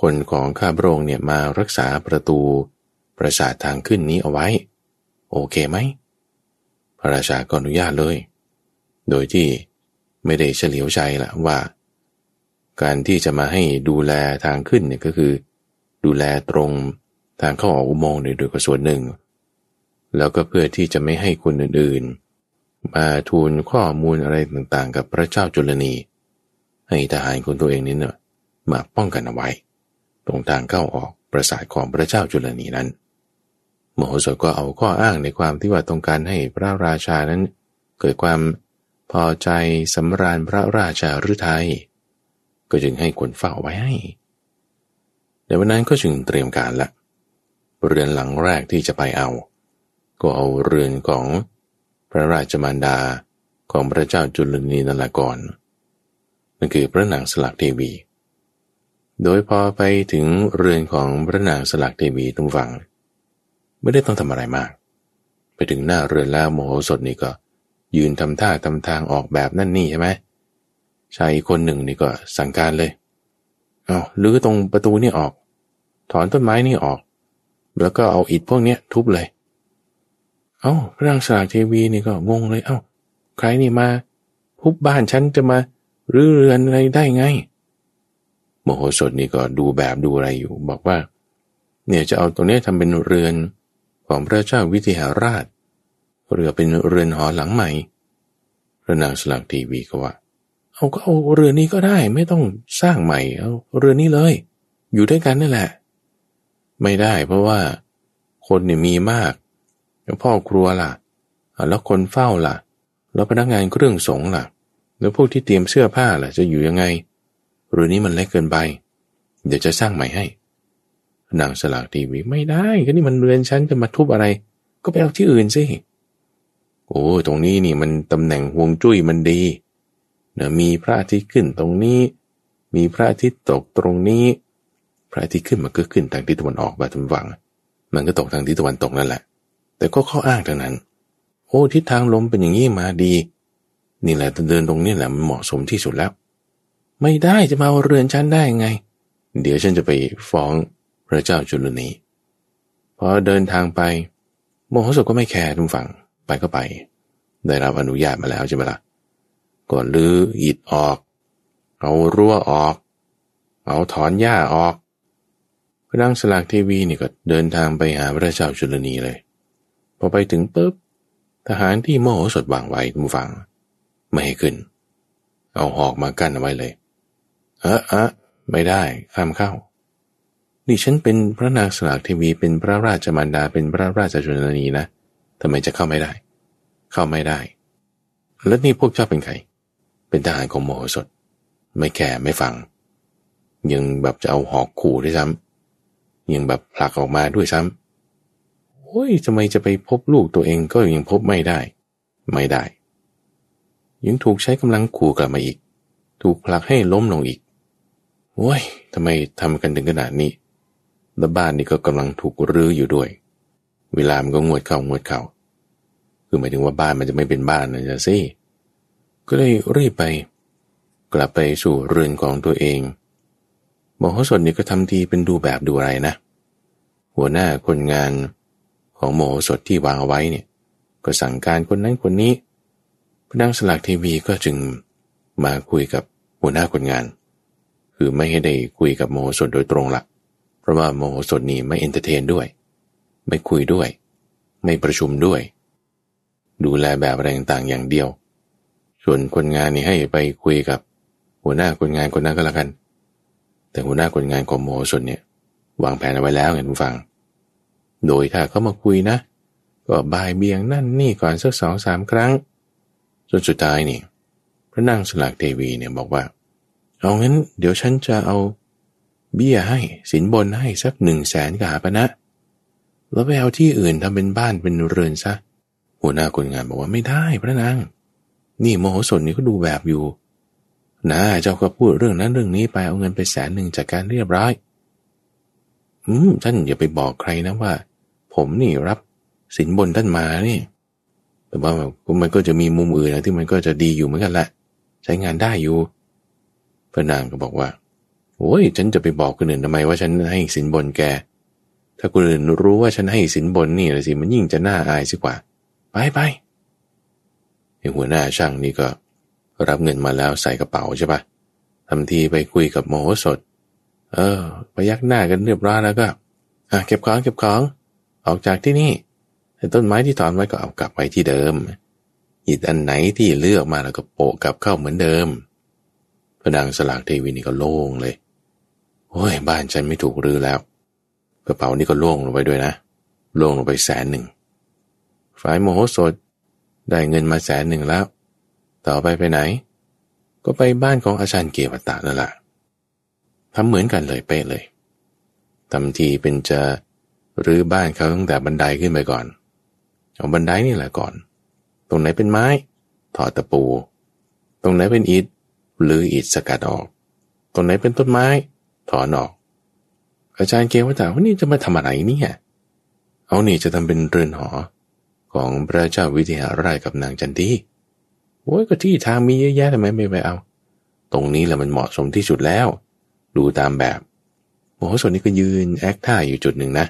คนของข้าพระองค์เนี่ยมารักษาประตูประสาททางขึ้นนี้เอาไว้ โอเคไหม ระราชาก็อนุญาตเลย โดยที่ไม่ได้เฉลียวใจละว่า การที่จะมาให้ดูแลทางขึ้นเนี่ยก็คือ ดูแลตรงทางเข้าออกอุโมงค์โดยกส่วนหนึ่ง แล้วก็เพื่อที่จะไม่ให้คนอื่นๆ มาทูลข้อมูลอะไรต่างๆ กับพระเจ้าจุลนี ให้ทหารคนตัวเองนี้เนี่ยมาป้องกันเอาไว้ ตรงทางเข้าออกประสาทของพระเจ้าจุลนีนั้น มโหสถก็เอาข้ออ้างในความที่ว่าต้องการให้พระราชานั้น เกิดความพอใจสำราญพระราชาฤทัยก็จึงให้คนเฝ้าไว้ให้ในวันนั้นก็จึงเตรียมการละเรือนหลังแรกที่จะไปเอา ก็เอาเรือนของพระราชมารดาของพระเจ้าจุลนีนันละก่อนนั่นคือพระนางสลักเทวี โดยพอไปถึงเรือนของพระนางสลักเทวีตรงฝั่ง ไม่ได้ต้องทำอะไรมาก ไปถึงหน้าเรือนแล้วโมโหสดนี่ก็ ยืนทำท่าทำทางออกแบบนั่นนี่ใช่ไหมชายคนหนึ่งนี่ก็สั่งการเลยเอาลื้อตรงประตูนี่ออก ถอนต้นไม้นี่ออก แล้วก็เอาอิฐพวกนี้ทุบเลย เอา้าพระนางสลากเทวีนี่ก็งงเลย เอา้า ใครนี่มาพุบบ้านฉันจะมารื้อเรือนอะไรได้ไง โมโหสดนี่ก็ดูแบบดูอะไรอยู่ บอกว่า เนี่ยจะเอาตรงนี้ทำเป็นเรือน ของพระเจ้าวิเทหราช เรือเป็นเรือนหอหลังใหม่พระนางสลักทีวีก็ว่า เอาก็เอาเรือนนี้ก็ได้ไม่ต้องสร้างใหม่เอาเรือนนี้เลย อยู่ด้วยกันนั่นแหละ ไม่ได้เพราะว่าคนเนี่ยมีมากแล้วพ่อครัวล่ะ แล้วคนเฝ้าล่ะ แล้วพนักงานเครื่องสงล่ะ แล้วพวกที่เตรียมเสื้อผ้าล่ะจะอยู่ยังไงหรือนี้มันเล็กเกินไป เดี๋ยวจะสร้างใหม่ให้ นางสลากทีวีไม่ได้ก็นี่มันเรือนฉันจะมาทุบอะไร ก็ไปเอาที่อื่นสิโอ้ตรงนี้นี่มันตำแหน่งห่วงจุ้ยมันดีเนะมีพระอาทิตย์ขึ้นตรงนี้ มีพระอาทิตย์ตกตรงนี้ พระอาทิตย์ขึ้นมันก็ขึ้นทางทิศตะวันออกบาทวัง มันก็ตกทางทิศตะวันตกนั่นแหละ แต่ก็ข้ออ้างทั้งนั้น โอ้ทิศทางลมเป็นอย่างนี้มาดี นี่แหละเดินตรงนี้แหละมันเหมาะสมที่สุดแล้ว ไม่ได้จะมาเรือนฉันได้ไง เดี๋ยวฉันจะไปฟ้อง ระเจ้าจุลนีพอเดินทางไปโมโหสก็ไม่แคร์ทุกฝั่งไปก็ไป ได้รับอนุญาตมาแล้วใช่ไหมละ่ะก่อนลื้ออิดออก เอารั้วออก เอาถอนหญ้าออกพระนางสลากเทวีนี่ก็เดินทางไปหาพระเจ้าจุลนีเลย พอไปถึงปุ๊บทหารที่โมโหสดวางไว้ทุกฝั่งไม่ให้ขึ้น เอาหอกมากั้นเอาไว้เลย เออเอะไม่ได้ห้ามเข้า นี่ฉันเป็นพระนางสลากเทวีเป็นพระราชมารดาเป็นพระราชชนนีนะทำไมจะเข้าไม่ได้ เข้าไม่ได้ แล้วนี่พวกเจ้าเป็นใคร เป็นทหารของโมโหสดไม่แก่ไม่ฟัง ยังแบบจะเอาหอกขู่ด้วยซ้ำยังแบบผลักออกมาด้วยซ้ำโอ้ยทำไมจะไปพบลูกตัวเองก็ยังพบไม่ได้ ไม่ได้ ยังถูกใช้กำลังขู่กลับมาอีก ถูกผลักให้ล้มลงอีกโอ้ยทำไมทำกันถึงขนาดนี้ แล้วบ้านนี่ก็กำลังถูกรื้ออยู่ด้วย เวลามันก็งวดเข่างวดเข่าคือหมายถึงว่าบ้านมันจะไม่เป็นบ้านนะจ๊ะสิก็เลยรีบไป กลับไปสู่เรือนของตัวเองหมอสดนี่ก็ทำทีเป็นดูแบบดูอะไรนะ หัวหน้าคนงานของหมอสดที่วางเอาไว้เนี่ย ก็สั่งการคนนั้นคนนี้พนังสลักทีวีก็จึงมาคุยกับหัวหน้าคนงาน คือไม่ให้ได้คุยกับมโหสถโดยตรงล่ะ เพราะว่ามโหสถนี่ไม่ entertain ด้วย ไม่คุยด้วย ไม่ประชุมด้วย ดูแลแบบอะไรต่างๆอย่างเดียว ส่วนคนงานนี่ให้ไปคุยกับ หัวหน้าคนงานคนนั้นก็แล้วกัน แต่หัวหน้าคนงานของมโหสถเนี่ยวางแผนเอาไว้แล้วไงท่านผู้ฟัง โดยถ้าเขามาคุยนะ ก็บ่ายเบี่ยงนั่นนี่ก่อนสักสองสามครั้ง จนสุดท้ายนี่พระนางสลากเทวีเนี่ยบอกว่า เอางั้นเดี๋ยวฉันจะเอา เบี้ยให้สินบนให้สักหนึ่งแสนกาปณะแล้วไปเอาที่อื่นทำเป็นบ้านเป็นเรือนซะ หัวหน้าคนงานบอกว่าไม่ได้พระนาง นี่โมโหสนนี่ก็ดูแบบอยู่ นะเจ้าก็พูดเรื่องนั้นเรื่องนี้ไปเอาเงินไปแสนหนึ่งจากการเรียบร้อย อืมท่านอย่าไปบอกใครนะว่า ผมนี่รับสินบนท่านมานี่ แต่ว่ามันก็จะมีมุมอื่นนะที่มันก็จะดีอยู่เหมือนกันแหละ ใช้งานได้อยู่พระนางก็บอกว่า โอ้ยฉันจะไปบอกคนอื่นทำไมว่าฉันให้สินบนแก ถ้าคนอื่นรู้ว่าฉันให้สินบนนี่ละสิมันยิ่งจะน่าอายสิกว่า ไปไปไอหัวหน้าช่างนี่ก็ รับเงินมาแล้วใส่กระเป๋าใช่ปะทำทีไปคุยกับโมโหสด เออไปยักหน้ากันเรียบร้อยแล้วก็อะเก็บของเก็บของ ออกจากที่นี่แต่ต้นไม้ที่ถอนไว้ก็เอากลับไปที่เดิมอิฐอันไหนที่เลือกมาแล้วก็โปะกลับเข้าเหมือนเดิมพระนางสลากเทวีนี่ก็โล่งเลย โอ้ยบ้านฉันไม่ถูกรื้อแล้ว กระเป๋านี่ก็โล่งลงไปด้วยนะโล่งลงไปแสนหนึ่งฝ่ายโมโหสดได้เงินมาแสนหนึ่งแล้ว ต่อไปไปไหน ก็ไปบ้านของอาจารย์เกวตานั่นแหละทำเหมือนกันเลยเป๊ะเลยทำทีเป็นจะรื้อบ้านเขาตั้งแต่บันไดขึ้นไปก่อน เอาบันไดนี่แหละก่อน ตรงไหนเป็นไม้ ถอดตะปู ตรงไหนเป็นอิฐหรืออิฐสกัดออก ตรงไหนเป็นต้นไม้ ถอนออก อาจารย์เกว่าต่ว่านี่จะมาทำอะไรเนี่ยเอานี่จะทำเป็นเรือนหอของพระเจ้าวิเทหราชกับนางจันทีโอ้ยก็ที่ทางมีเยอะแยะทำไมไม่ไปเอา ตรงนี้แหละมันเหมาะสมที่สุดแล้ว ดูตามแบบโอ้โหส่วนนี้ก็ยืนแอคท่าอยู่จุดหนึ่งนะ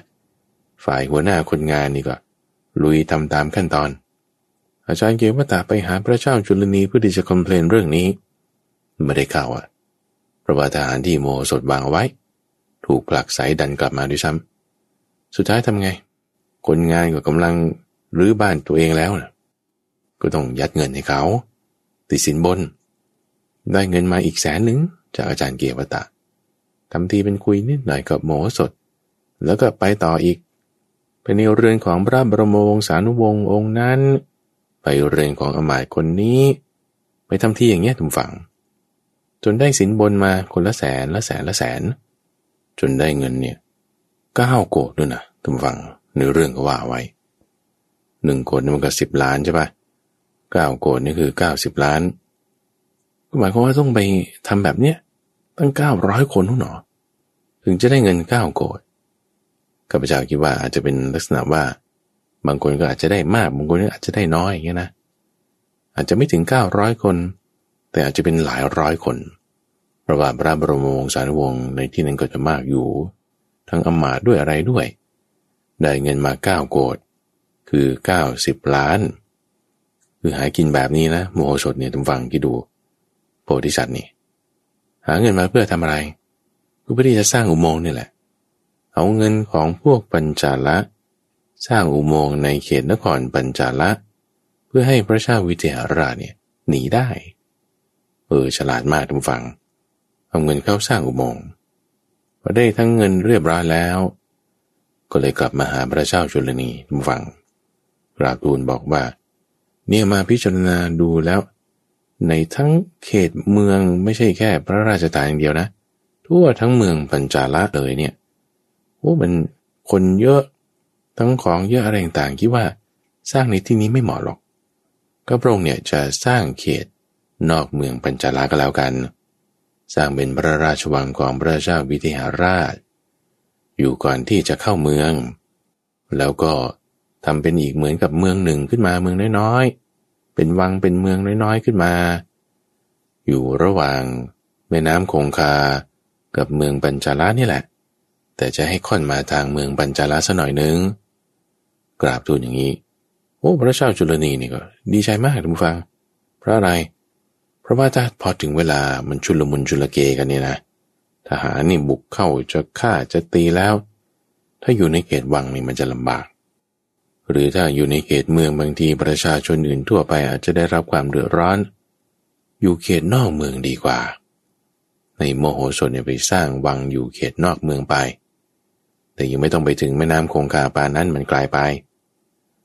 ฝ่ายหัวหน้าคนงานนี่ก็ ลุยทำตามขั้นตอน อาจารย์เกวตาไปหาพระเจ้าจุลนีเพื่อที่จะคอมเพลนเรื่องนี้ ไม่ได้ข่าวอะ พระบาทหารที่โมสดวางเอาไว้ ถูกผลักไสดันกลับมาด้วยซ้ำสุดท้ายทำไง คนงานก็กำลังรื้อบ้านตัวเองแล้วนะก็ต้องยัดเงินให้เขาติดสินบน ได้เงินมาอีกแสนหนึ่งจากอาจารย์เกวตาทำทีเป็นคุยนิดหน่อยกับโมสด แล้วก็ไปต่ออีก ไปในเรือนของพระบรมวงศานุวงศ์องค์นั้น ไปเรือนของอมาตคนนี้ ไปทำที่อย่างเงี้ยทุกฝัง จนได้สินบนมาคนละแสนละแสนละแสน จนได้เงินเนี่ยก้าโกดด้วยนะทุกฝังในเรื่องก็ว่าไว้หนึ่งโกดนี่มันก็สิบล้านใช่ปะเก้าโกดนี่คือเก้าสิบล้านหมายความว่าต้องไปทำแบบเนี้ยตั้งเก้าร้อยคนทุกหนอ ถึงจะได้เงินเก้าโกดข้าพเจ้าคิดว่าอาจจะเป็นลักษณะว่า บางคนก็อาจจะได้มากบางคนก็อาจจะได้น้อยอย่างเงี้ยนะอาจจะไม่ถึงเก้าร้อยคน แต่อาจจะเป็นหลายร้อยคนเพราะว่าพระบรมวงศานุวงศ์ในที่นั้นก็จะมากอยู่ ทั้งอมาตด้วยอะไรด้วย ได้เงินมาเก้าโกดคือเก้าสิบล้าน คือหากินแบบนี้นะโมโหสดเนี่ยทุกฝังที่ดู โพธิสัตว์นี่ หาเงินมาเพื่อทำอะไรก็เพื่อที่จะสร้างอุโมงค์นี่แหละ เอาเงินของพวกปัญจาละ สร้างอุโมงค์ในเขตนครปัญจาละ เพื่อให้พระชาวิเทหราเนี่ยหนีได้ เออฉลาดมากทุกฝัง เอาเงินเข้าสร้างอุโมงค์พอได้ทั้งเงินเรียบร้อยแล้ว ก็เลยกลับมาหาพระเจ้าจุลนีทุกฝังกราบทูลบอกว่า เนี่ยมาพิจารณาดูแล้ว ในทั้งเขตเมืองไม่ใช่แค่พระราชฐานอย่างเดียวนะ ทั่วทั้งเมืองปัญจาละเลยเนี่ยโอ้มันคนเยอะทั้งของเยอะอะไรต่างคิดว่าสร้างในที่นี้ไม่เหมาะหรอก ก็พระองค์เนี่ยจะสร้างเขต นอกเมืองปัญจาลาก็แล้วกัน สร้างเป็นพระราชวังของพระเจ้าวิเทหราช อยู่ก่อนที่จะเข้าเมือง แล้วก็ทำเป็นอีกเหมือนกับเมืองหนึ่งขึ้นมาเมืองน้อยๆ เป็นวังเป็นเมืองน้อยๆขึ้นมา อยู่ระหว่างแม่น้ำคงคา กับเมืองปัญจาลานี่แหละ แต่จะให้ค่อนมาทางเมืองปัญจาลาสัหน่อยนึง กราบทูลอย่างนี้ โอ้พระเจ้าจุลนีนี่ก็ ดีใจมากท่านผู้ฟัง เพราะอะไรเพราะว่าถ้าพอถึงเวลามันชุลมุนชุลเกกันเนี่ยนะทหารนี่บุกเข้าจะฆ่าจะตีแล้ว ถ้าอยู่ในเขตวังนี่มันจะลำบาก หรือถ้าอยู่ในเขตเมืองบางทีประชาชนอื่นทั่วไปอาจจะได้รับความเดือดร้อน อยู่เขตนอกเมืองดีกว่า ในโมโหสถเนี่ยไปสร้างวังอยู่เขตนอกเมืองไป แต่ยังไม่ต้องไปถึงแม่น้ำคงคาปานั้นมันไกลไป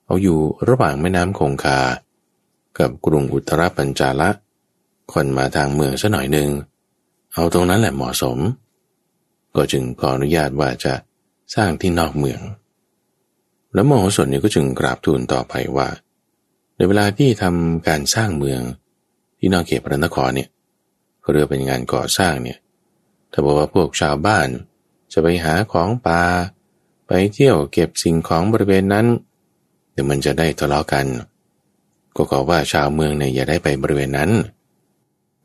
เอาอยู่ระหว่างแม่น้ำคงคา กับกรุงอุตรปัญจาละ คนมาทางเมืองซะหน่อยหนึ่ง เอาตรงนั้นแหละเหมาะสม ก็จึงขออนุญาตว่าจะสร้างที่นอกเมือง แล้วมโหสถเนี่ยก็จึงกราบทูลต่อไปว่า ในเวลาที่ทำการสร้างเมืองที่นอกเขตพระนครเนี่ยเรือเป็นงานก่อสร้างเนี่ย ถ้าบอกว่าพวกชาวบ้านจะไปหาของป่าไปเที่ยวเก็บสิ่งของบริเวณนั้น เดี๋ยวมันจะได้ทะเลาะกัน ก็ขอว่าชาวเมืองเนี่ยอย่าได้ไปบริเวณนั้น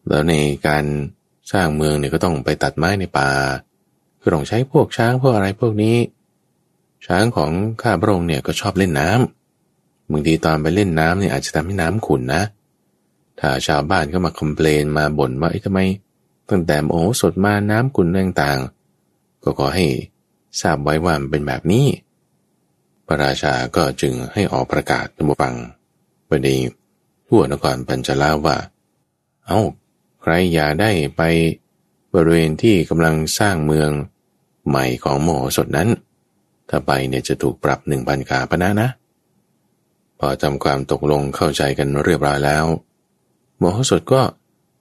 แล้วในการสร้างเมืองเนี่ยก็ต้องไปตัดไม้ในป่าคือต้องใช้พวกช้างพวกอะไรพวกนี้ ช้างของข้าพระองค์เนี่ยก็ชอบเล่นน้ำบางทีตอนไปเล่นน้ำเนี่ยอาจจะทำให้น้ำขุ่นนะ ถ้าชาวบ้านก็มาคอมเพลนมาบ่นว่าไอ้ทำไมตั้งแต่โอ้สดมาน้ำกุ่นต่างๆ ก็ขอให้ทราบไว้ว่ามันเป็นแบบนี้ พระราชาก็จึงให้ออกประกาศตัมฟังไปในทั่วนครปัญจลาว่า เอา้า ใครอย่าได้ไปบริเวณที่กำลังสร้างเมืองใหม่ของโมโหสดนั้น ถ้าไปเนี่ยจะถูกปรับหนึ่งพันกาพนะนะ พอทำความตกลงเข้าใจกันเรียบร้อยแล้ว โมโหสถก็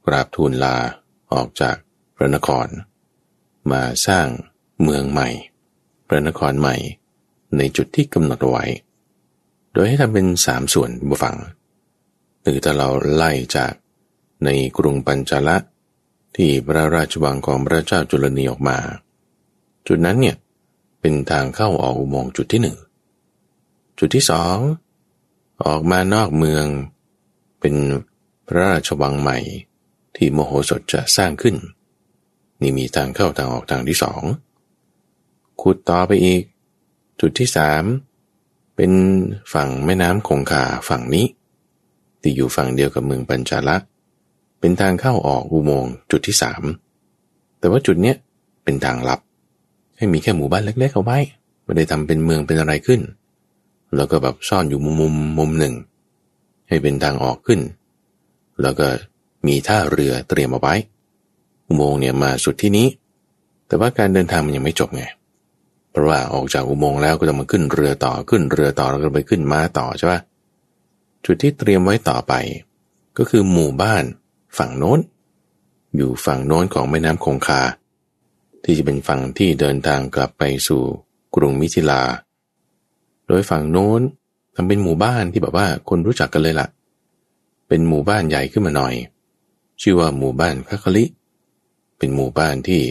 กราบทูลลาออกจากพระนคร มาสร้างเมืองใหม่ พระนครใหม่ ในจุดที่กำหนดไว้ โดยให้ทำเป็นสามส่วนบุฟังหรือถ้าเราไล่จาก ในกรุงปัญจละ ที่พระราชวังของพระเจ้าจุลนีออกมา จุดนั้นเนี่ยเป็นทางเข้าออกอุโมงค์จุดที่หนึ่งจุดที่สองออกมานอกเมืองเป็นพระราชวังใหม่ที่โมโหสถจะสร้างขึ้น นี่มีทางเข้าทางออกทางที่สองขุดต่อไปอีก จุดที่สามเป็นฝั่งแม่น้ำคงคาฝั่งนี้ ที่อยู่ฝั่งเดียวกับเมืองปัญจาละ เป็นทางเข้าออกอุโมงค์จุดที่สามแต่ว่าจุดเนี้ยเป็นทางลับ ให้มีแค่หมู่บ้านเล็กๆเอาไว้ไม่ได้ทำเป็นเมืองเป็นอะไรขึ้น แล้วก็แบบซ่อนอยู่มุมมุมมุมหนึ่ง ให้เป็นทางออกขึ้น แล้วก็มีท่าเรือเตรียมเอาไว้อุโมงค์เนี่ยมาสุดที่นี้ แต่ว่าการเดินทางมันยังไม่จบไงเพราะว่าออกจากอุโมงค์แล้วก็ต้องมาขึ้นเรือต่อขึ้นเรือต่อแล้วก็ไปขึ้นม้าต่อใช่ปะจุดที่เตรียมไว้ต่อไป ก็คือหมู่บ้าน ฝั่งโน้น อยู่ฝั่งโน้นของแม่น้ำคงคา ที่จะเป็นฝั่งที่เดินทางกลับไปสู่กรุงมิถิลา โดยฝั่งโน้นทำเป็นหมู่บ้านที่แบบว่าคนรู้จักกันเลยละ่ะ เป็นหมู่บ้านใหญ่ขึ้นมาหน่อย ชื่อว่าหมู่บ้านคัคลิ เป็นหมู่บ้านที่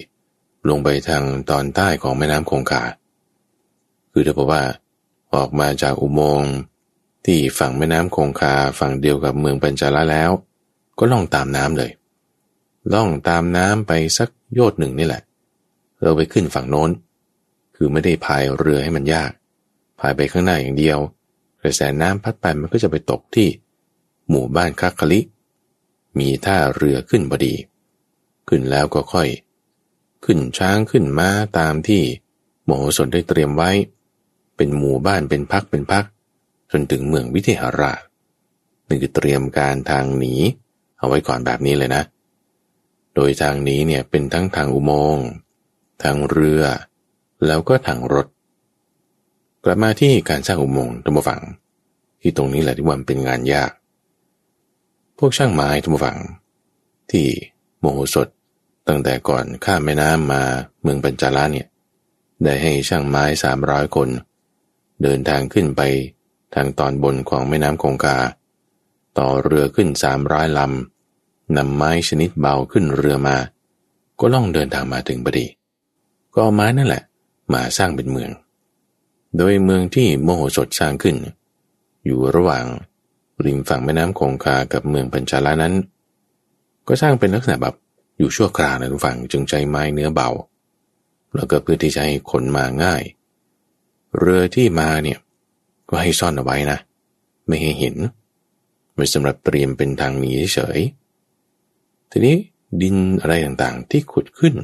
ลงไปทางตอนใต้ของแม่น้ำคงคา คือถ้าบอกว่าออกมาจากอุโมงค์ที่ฝั่งแม่น้ำคงคาฝั่งเดียวกับเมืองปัญจาละแล้ว ก็ล่องตามน้ำเลย ล่องตามน้ำไปสักโยดหนึ่งนี่แหละ เราไปขึ้นฝั่งโน้น คือไม่ได้พายเรือให้มันยาก พายไปข้างหน้าอย่างเดียว กระแสน้ำพัดไปมันก็จะไปตกที่ หมู่บ้านคัคคลิ มีท่าเรือขึ้นบดี ขึ้นแล้วก็ค่อย ขึ้นช้างขึ้นม้าตามที่โมโหสนได้เตรียมไว้ เป็นหมู่บ้านเป็นพักเป็นพัก จนถึงเมืองวิเทหราชนี่คือเตรียมการทางหนี เอาไว้ก่อนแบบนี้เลยนะ โดยทางนี้เนี่ยเป็นทั้งทางอุโมงค์ทางเรือ แล้วก็ทางรถ กลับมาที่การสร้างอุโมงค์ตัมฝัง ที่ตรงนี้แหละที่ว่าเป็นงานยาก พวกช่างไม้ทุกฝัง ที่โมโหสดตั้งแต่ก่อนข้ามแม่น้ำมาเมืองปัญจาลาเนี่ยได้ให้ช่างไม้สามร้อยคน เดินทางขึ้นไปทางตอนบนของแม่น้ำคงคาต่อเรือขึ้นสามร้อยลำ นำไม้ชนิดเบาขึ้นเรือมา ก็ล่องเดินทางมาถึงบดี ก็เอาไม้นั่นแหละ มาสร้างเป็นเมือง โดยเมืองที่โมโหสถสร้างขึ้น อยู่ระหว่างริมฝั่งแม่น้ำคงคากับเมืองปัญจาลานั้น ก็สร้างเป็นลักษณะแบบอยู่ชั่วคราวนะทุกฝั่งจึงใจไม้เนื้อเบา แล้วก็เพื่อที่จะให้ขนมาง่าย เรือที่มาเนี่ยก็ให้ซ่อนเอาไว้นะ ไม่ให้เห็นไว้สำหรับเตรียมเป็นทางหนีเฉย ทีนี้ดินอะไรต่างๆที่ขุดขึ้น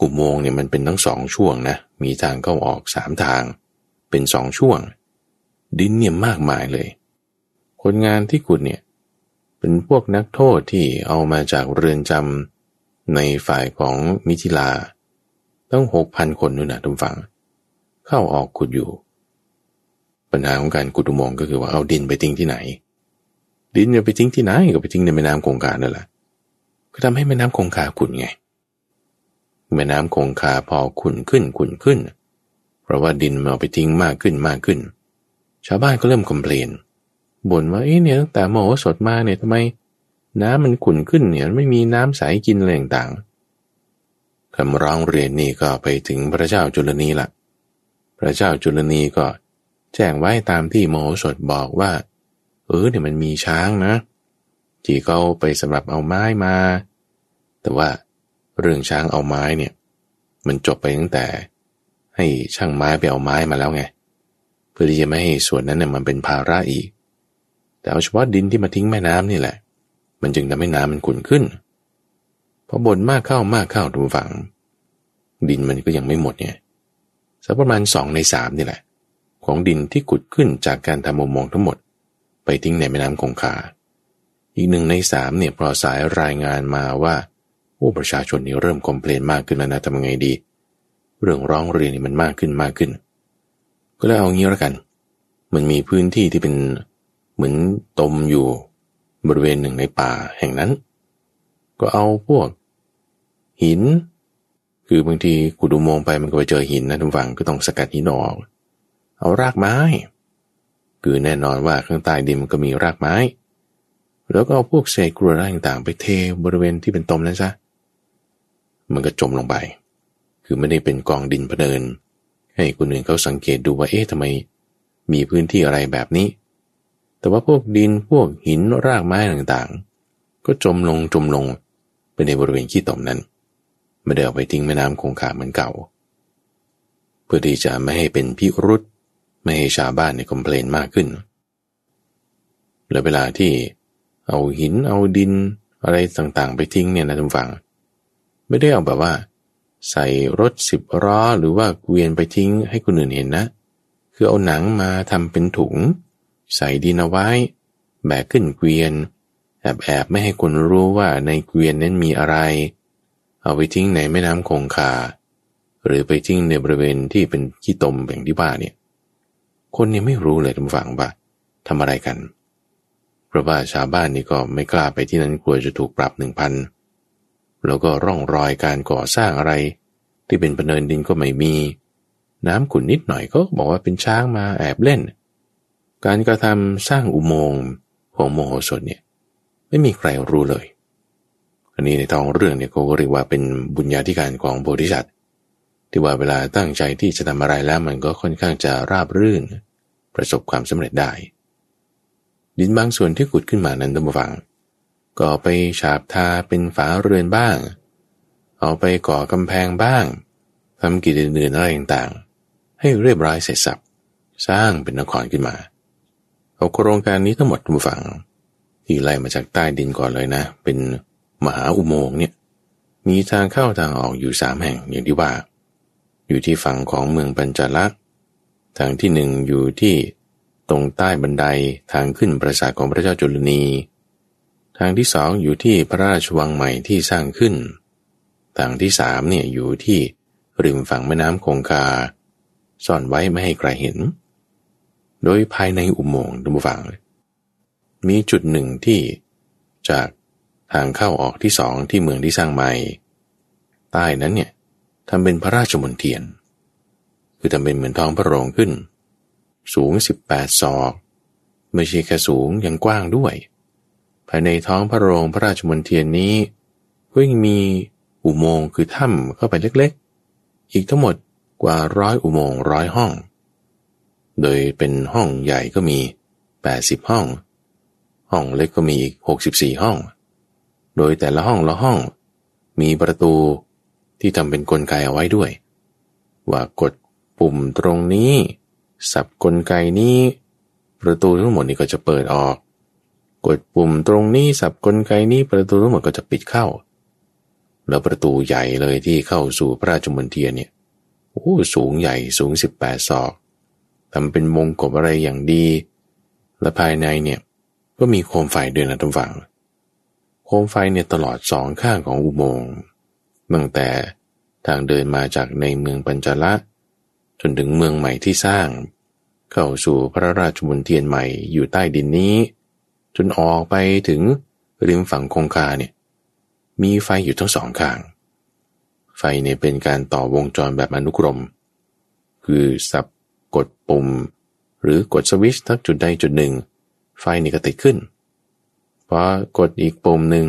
อุโมงค์เนี่ยมันเป็นทั้งสองช่วงนะ มีทางเข้าออกสามทาง เป็นสองช่วง ดินเนี่ยมากมายเลย คนงานที่ขุดเนี่ยเป็นพวกนักโทษที่เอามาจากเรือนจำในฝ่ายของมิถิลา ต้องหกพันคนนู่นนะทุกฝัง เข้าออกขุดอยู่ ปัญหาของการขุดอุโมงค์ก็คือว่าเอาดินไปทิ้งที่ไหน ดินจะไปทิ้งที่ไหนก็ไปทิ้งในแม่น้ำคงคานั่นแหละ ก็ทำให้แม่น้ำคงคาขุ่นไง แม่น้ำคงคาพอขุ่นขึ้นขุ่นขึ้น เพราะว่าดินมันเอาไปทิ้งมากขึ้นมากขึ้น ชาวบ้านก็เริ่มคอมเพลนบ่นว่าเอ๊ะเนี่ยตั้งแต่โมโหสดมาเนี่ยทำไม น้ำมันขุ่นขึ้นเนี่ยไม่มีน้ำใสกินอะไรต่างๆคำร้องเรียนนี่ก็ไปถึงพระเจ้าจุลนีละพระเจ้าจุลนีก็ แจ้งไว้ตามที่โมโหสดบอกว่า เออเนี่ยมันมีช้างนะ ที่เขาไปสำหรับเอาไม้มา แต่ว่าเรื่องช้างเอาไม้เนี่ย มันจบไปตั้งแต่ ให้ช่างไม้ไปเอาไม้มาแล้วไง เพื่อที่จะไม่ให้ส่วนนั้นเนี่ยมันเป็นภาระอีก แต่เอาเฉพาะดินที่มาทิ้งแม่น้ำนี่แหละ มันจึงทำให้น้ำมันขุ่นขึ้นพอบ่นมากเข้ามากเข้าดูฝัง ดินมันก็ยังไม่หมดเนี่ยสักประมาณสองในสามนี่แหละ ของดินที่ขุดขึ้นจากการทำมุมมองทั้งหมด ไปทิ้งในแม่น้ำคงคา อีกหนึ่งในสามเนี่ยพอสายรายงานมาว่าโอ้ประชาชนนี่เริ่มคอมเพลนมากขึ้นแล้วนะทำไงดี เรื่องร้องเรียนนี่มันมากขึ้นมากขึ้น ก็เลยเอางี้แล้วกัน มันมีพื้นที่ที่เป็นเหมือนตมอยู่บริเวณหนึ่งในป่าแห่งนั้น ก็เอาพวก หิน คือบางทีขุดอุโมงค์ไปมันก็ไปเจอหินนะทุกฝั่งก็ต้องสกัดหินออกเอารากไม้ คือแน่นอนว่าข้างใต้ดินมันก็มีรากไม้ แล้วก็เอาพวกเศษกรวดต่างๆ ไปเทบริเวณที่เป็นตมนั้นซะ มันก็จมลงไป คือไม่ได้เป็นกองดินพเดิน ให้คนอื่นเขาสังเกตดูว่าเอ๊ะทำไม มีพื้นที่อะไรแบบนี้ แต่ว่าพวกดินพวกหินรากไม้ต่างๆ ก็จมลงจมลงไปในบริเวณขี้ตมนั้น ไม่ได้เอาไปทิ้งแม่น้ำคงคาเหมือนเก่า เพื่อที่จะไม่ให้เป็นพิรุษไม่ให้ชาวบ้านในคอมเพลนมากขึ้น แล้วเวลาที่ เอาหินเอาดินอะไรต่างๆ ไปทิ้งเนี่ยนะทุกฝัง ไม่ได้เอาแบบว่า ใส่รถสิบล้อหรือว่าเกวียนไปทิ้งให้คนอื่นเห็นนะ คือเอาหนังมาทำเป็นถุง ใส่ดินเอาไว้ แบกขึ้นเกวียน แอบแอบไม่ให้คนรู้ว่าในเกวียนนั้นมีอะไร เอาไปทิ้งในแม่น้ำคงคา หรือไปทิ้งในบริเวณที่เป็นขี้ตมแบ่งที่บ้านเนี่ย คนเนี่ยไม่รู้เลยทุกฝั่งว่าทำอะไรกันเราะว่าชาวบ้านนี่ก็ไม่กล้าไปที่นั้นกลัวจะถูกปรับหนึ่งพันแล้วก็ร่องรอยการก่อสร้างอะไร ที่เป็นปเนินดินก็ไม่มี น้ำขุ่นนิดหน่อยก็บอกว่าเป็นช้างมาแอบเล่น การกระทำสร้างอุโมงค์ของโมโหสถเนี่ยไม่มีใครรู้เลย อันนี้ในทองเรื่องเนี่ยเขาก็เรียกว่าเป็นบุญญาธิการของโพธิสัตว์ที่ว่าเวลาตั้งใจที่จะทำอะไรแล้วมันก็ค่อนข้างจะราบรื่น ประสบความสำเร็จได้ ดินบางส่วนที่ขุดขึ้นมานั้นตั้งฟัง ก็ไปฉาบทาเป็นฝาเรือนบ้าง เอาไปก่อกำแพงบ้างทำกิจอื่นๆอะไรต่างๆ ให้เรียบร้อยเสร็จสับสร้างเป็นนครขึ้นมา เอาโครงการนี้ทั้งหมดทุกฝัง ที่ไล่มาจากใต้ดินก่อนเลยนะ เป็นมหาอุโมงค์เนี่ย มีทางเข้าทางออกอยู่สามแห่งอย่างที่ว่า อยู่ที่ฝั่งของเมืองปัญจลักษ์ทางที่หนึ่งอยู่ที่ ตรงใต้บันไดทางขึ้นปราสาทของพระเจ้าจุลนี ทางที่สองอยู่ที่พระราชวังใหม่ที่สร้างขึ้น ทางที่สามเนี่ยอยู่ที่ริมฝั่งแม่น้ำคงคา ซ่อนไว้ไม่ให้ใครเห็น โดยภายในอุโมงค์ดุมฝัง มีจุดหนึ่งที่จากทางเข้าออกที่สองที่เมืองที่สร้างใหม่ ใต้นั้นเนี่ยทำเป็นพระราชมณฑียน คือทำเป็นเหมือนท้องพระโรงขึ้น สูง 18 ศอก ไม่ใช่แค่สูงยังกว้างด้วย ภายในท้องพระโรงพระราชมณฑียนนี้ก็ยังมีอุโมงค์คือถ้ำเข้าไปเล็กๆ อีกทั้งหมดกว่าร้อยอุโมงค์ร้อยห้อง โดยเป็นห้องใหญ่ก็มี 80 ห้อง ห้องเล็กก็มีอีก 64 ห้อง โดยแต่ละห้องละห้อง มีประตูที่ทำเป็นนกลไกเอาไว้ด้วย ว่ากดปุ่มตรงนี้ สับกลไกนี้ ประตูทั้งหมดนี้ก็จะเปิดออก กดปุ่มตรงนี้สับกลไกนี้ประตูทั้งหมดก็จะปิดเข้า แล้วประตูใหญ่เลยที่เข้าสู่พระราชมณฑีเนี่ยโอ้สูงใหญ่สูง 18 ศอกทำเป็นมงกบอะไรอย่างดี และภายในเนี่ยก็มีโคมไฟเดินนะทุกฝั่งโคมไฟเนี่ยตลอดสองข้างของอุโมงค์ตั้งแต่ทางเดินมาจากในเมืองปัญจละ จนถึงเมืองใหม่ที่สร้าง เข้าสู่พระราชมณฑีใหม่อยู่ใต้ดินนี้ จนออกไปถึงริมฝั่งคงคาเนี่ยมีไฟอยู่ทั้งสองข้าง ไฟเนี่ยเป็นการต่อวงจรแบบอนุกรม คือสับกดปุ่ม หรือกดสวิชทักจุดใดจุดหนึ่ง ไฟนี่ก็ติดขึ้นพอกดอีกปุ่มหนึ่ง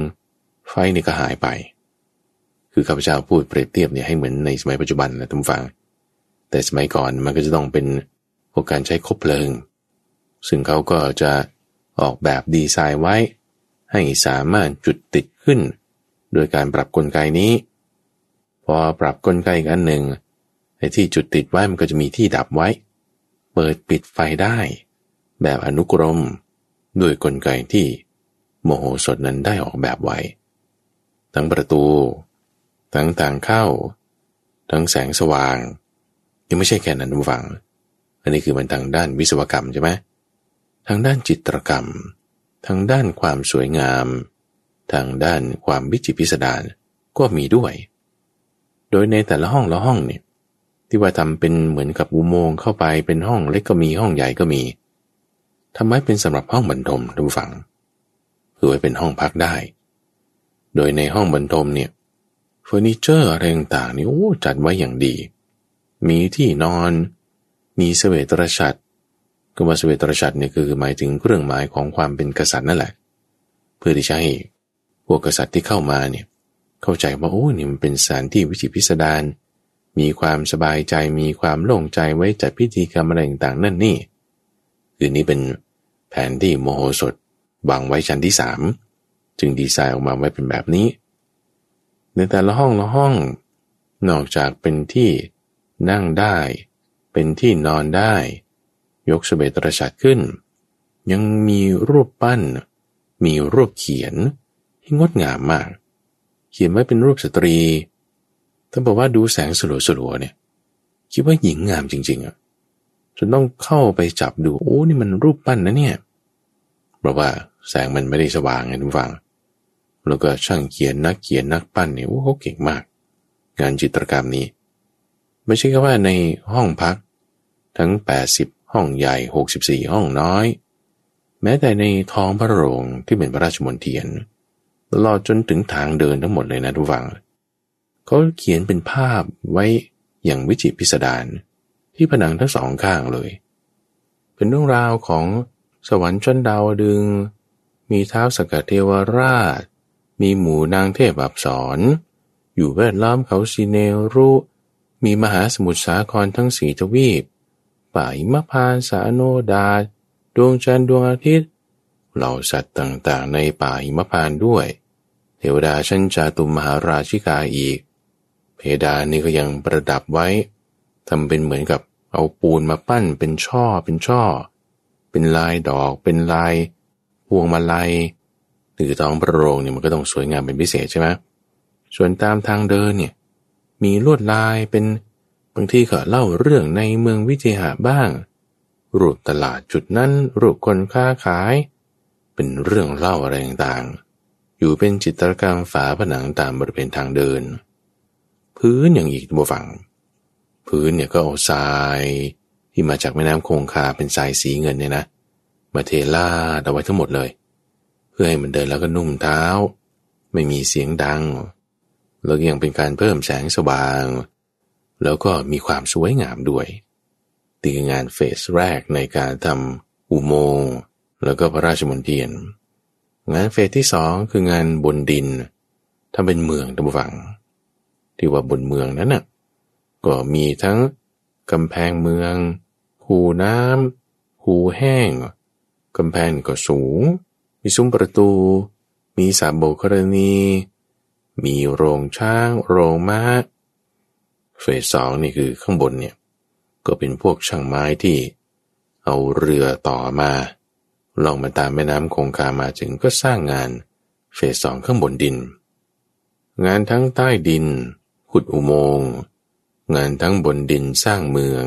ไฟนี่ก็หายไป คือข้าพเจ้าพูดเปรียบเทียบเนี่ยให้เหมือนในสมัยปัจจุบันนะทุกฝัง แต่สมัยก่อนมันก็จะต้องเป็น พวกการใช้คบเพลิง ซึ่งเขาก็จะออกแบบดีไซน์ไว้ ให้สามารถจุดติดขึ้น โดยการปรับกลไกนี้ พอปรับกลไกอีกอันหนึ่งไอ้ที่จุดติดไว้มันก็จะมีที่ดับไว้ เปิดปิดไฟได้ แบบอนุกรม ด้วยกลไกที่โมโหสถนั้นได้ออกแบบไว้ ทั้งประตู ทั้งทางเข้า ทั้งแสงสว่าง ยังไม่ใช่แค่นั้นฟัง อันนี้คือมันทางด้านวิศวกรรมใช่ไหมทางด้านจิตรกรรม ทางด้านความสวยงาม ทางด้านความวิจิตพิสดารก็มีด้วย โดยในแต่ละห้องละห้องเนี่ยที่ว่าทำเป็นเหมือนกับอุโมงค์เข้าไปเป็นห้องเล็กก็มีห้องใหญ่ก็มีทำไมเป็นสำหรับห้องบรรทมทุกฝังคือไว้เป็นห้องพักได้ โดยในห้องบรรทมเนี่ยเฟอร์นิเจอร์อะไรต่างๆนี่โอ้จัดไว้อย่างดี มีที่นอน มีเสวตรชัดก็ว่าเสวตรชัดเนี่ยคือหมายถึงเครื่องหมายของความเป็นกษัตริย์นั่นแหละ เพื่อที่จะให้พวกกษัตริย์ที่เข้ามาเนี่ยเข้าใจว่าโอ้นี่มันเป็นสถานที่วิจิพิสดารมีความสบายใจมีความโล่งใจไว้จัดพิธีกรรมอะไรต่างๆนั่นนี่คือนี้เป็นแผนที่โมโหสถวางไว้ชั้นที่สามจึงดีไซน์ออกมาไว้เป็นแบบนี้ ในแต่ละห้องละห้อง นอกจากเป็นที่นั่งได้ เป็นที่นอนได้ ยกสเบตรชัดขึ้น ยังมีรูปปั้น มีรูปเขียนที่งดงามมาก เขียนไว้เป็นรูปสตรีถ้าบอกว่าดูแสงสลัวสลัวเนี่ย คิดว่าหญิงงามจริง ๆอะจนต้องเข้าไปจับดูโอ้นี่มันรูปปั้นนะเนี่ยเพราะว่าแสงมันไม่ได้สว่างไงทุกฝังแล้วก็ช่างเขียนนักเขียนนักปั้นเนี่ยโอ้เขาเก่งมาก งานจิตรกรรมนี้ ไม่ใช่แค่ว่าในห้องพัก ทั้ง 80 ห้องใหญ่ 64 ห้องน้อย แม้แต่ในท้องพระโรงที่เป็นพระราชมณฑีนตลอดจนถึงทางเดินทั้งหมดเลยนะทุกฝังเขาเขียนเป็นภาพไว้อย่างวิจิตพิสดารที่ผนังทั้งสองข้างเลย เป็นเรื่องราวของสวรรค์ชั้นดาวดึง มีเท้าสกัดเทวราช มีหมู่นางเทพอับสรอยู่แวดล้อมเขาซีเนรุ มีมหาสมุทรสาครทั้งสี่ทวีป ป่าหิมพานสาโนดาดวงจันทร์ดวงอาทิตย์ เหล่าสัตว์ต่างๆ ในป่าหิมพานด้วย เทวดาชั้นจาตุมหาราชิกาอีก เพดานนี่ก็ยังประดับไว้ทำเป็นเหมือนกับเอาปูนมาปั้นเป็นช่อเป็นช่อ เป็นลายดอกเป็นลายพวงมาลัยหรือท้องพระโรงเนี่ยมันก็ต้องสวยงามเป็นพิเศษใช่ไหมส่วนตามทางเดินเนี่ยมีลวดลายเป็น บางทีก็เล่าเรื่องในเมืองวิเทหะบ้าง รูปตลาดจุดนั้น รูปคนค้าขาย เป็นเรื่องเล่าอะไรต่างๆ อยู่เป็นจิตรกรรมฝาผนังตามบริเวณทางเดิน พื้นอย่างอีกบัวฝังพื้นเนี่ยก็เอาทรายที่มาจากแม่น้ำคงคาเป็นทรายสีเงินเนี่ยนะ มาเทลาดเอาไว้ทั้งหมดเลย เพื่อให้มันเดินแล้วก็นุ่มเท้า ไม่มีเสียงดัง แล้วยังเป็นการเพิ่มแสงสว่าง แล้วก็มีความสวยงามด้วยตีงานเฟสแรกในการทำอุโมงค์แล้วก็พระราชมณฑียนงานเฟสที่สองคืองานบนดินทำเป็นเมืองตะบฝัง ที่ว่าบนเมืองนั้นน่ะก็มีทั้งกำแพงเมือง หูน้ำหูแห้งกำแพงก็สูง มีซุ้มประตู มีสาโบกรณี มีโรงช้าง โรงม้า เฟสสองนี่คือข้างบนเนี่ยก็เป็นพวกช่างไม้ที่เอาเรือต่อมาลองมาตามแม่น้ำคงคามาถึงก็สร้างงานเฟสสองข้างบนดิน งานทั้งใต้ดิน ขุดอุโมงค์งานทั้งบนดินสร้างเมือง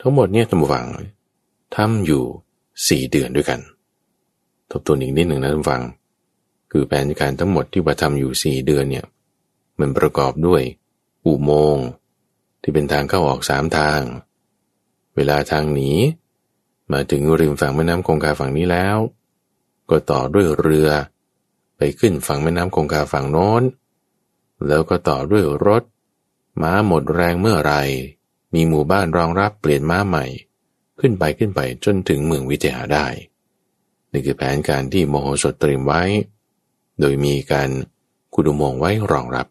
ทั้งหมดเนี่ยทำฝังทำอยู่สี่เดือนด้วยกัน ทบทวนอีกนิดหนึ่งนะท่านฟัง คือแผนการทั้งหมดที่ว่าทำอยู่สี่เดือนเนี่ย มันประกอบด้วย อุโมงค์ที่เป็นทางเข้าออกสามทาง เวลาทางหนี มาถึงริมฝั่งแม่น้ำคงคาฝั่งนี้แล้ว ก็ต่อด้วยเรือ ไปขึ้นฝั่งแม่น้ำคงคาฝั่งโน้น แล้วก็ต่อด้วยรถ ม้าหมดแรงเมื่อไร มีหมู่บ้านรองรับเปลี่ยนม้าใหม่ ขึ้นไปขึ้นไปจนถึงเมืองวิเทหาได้ นี่คือแผนการที่โมโหสดเตรียมไว้ โดยมีการกุดุมงไว้รองรับ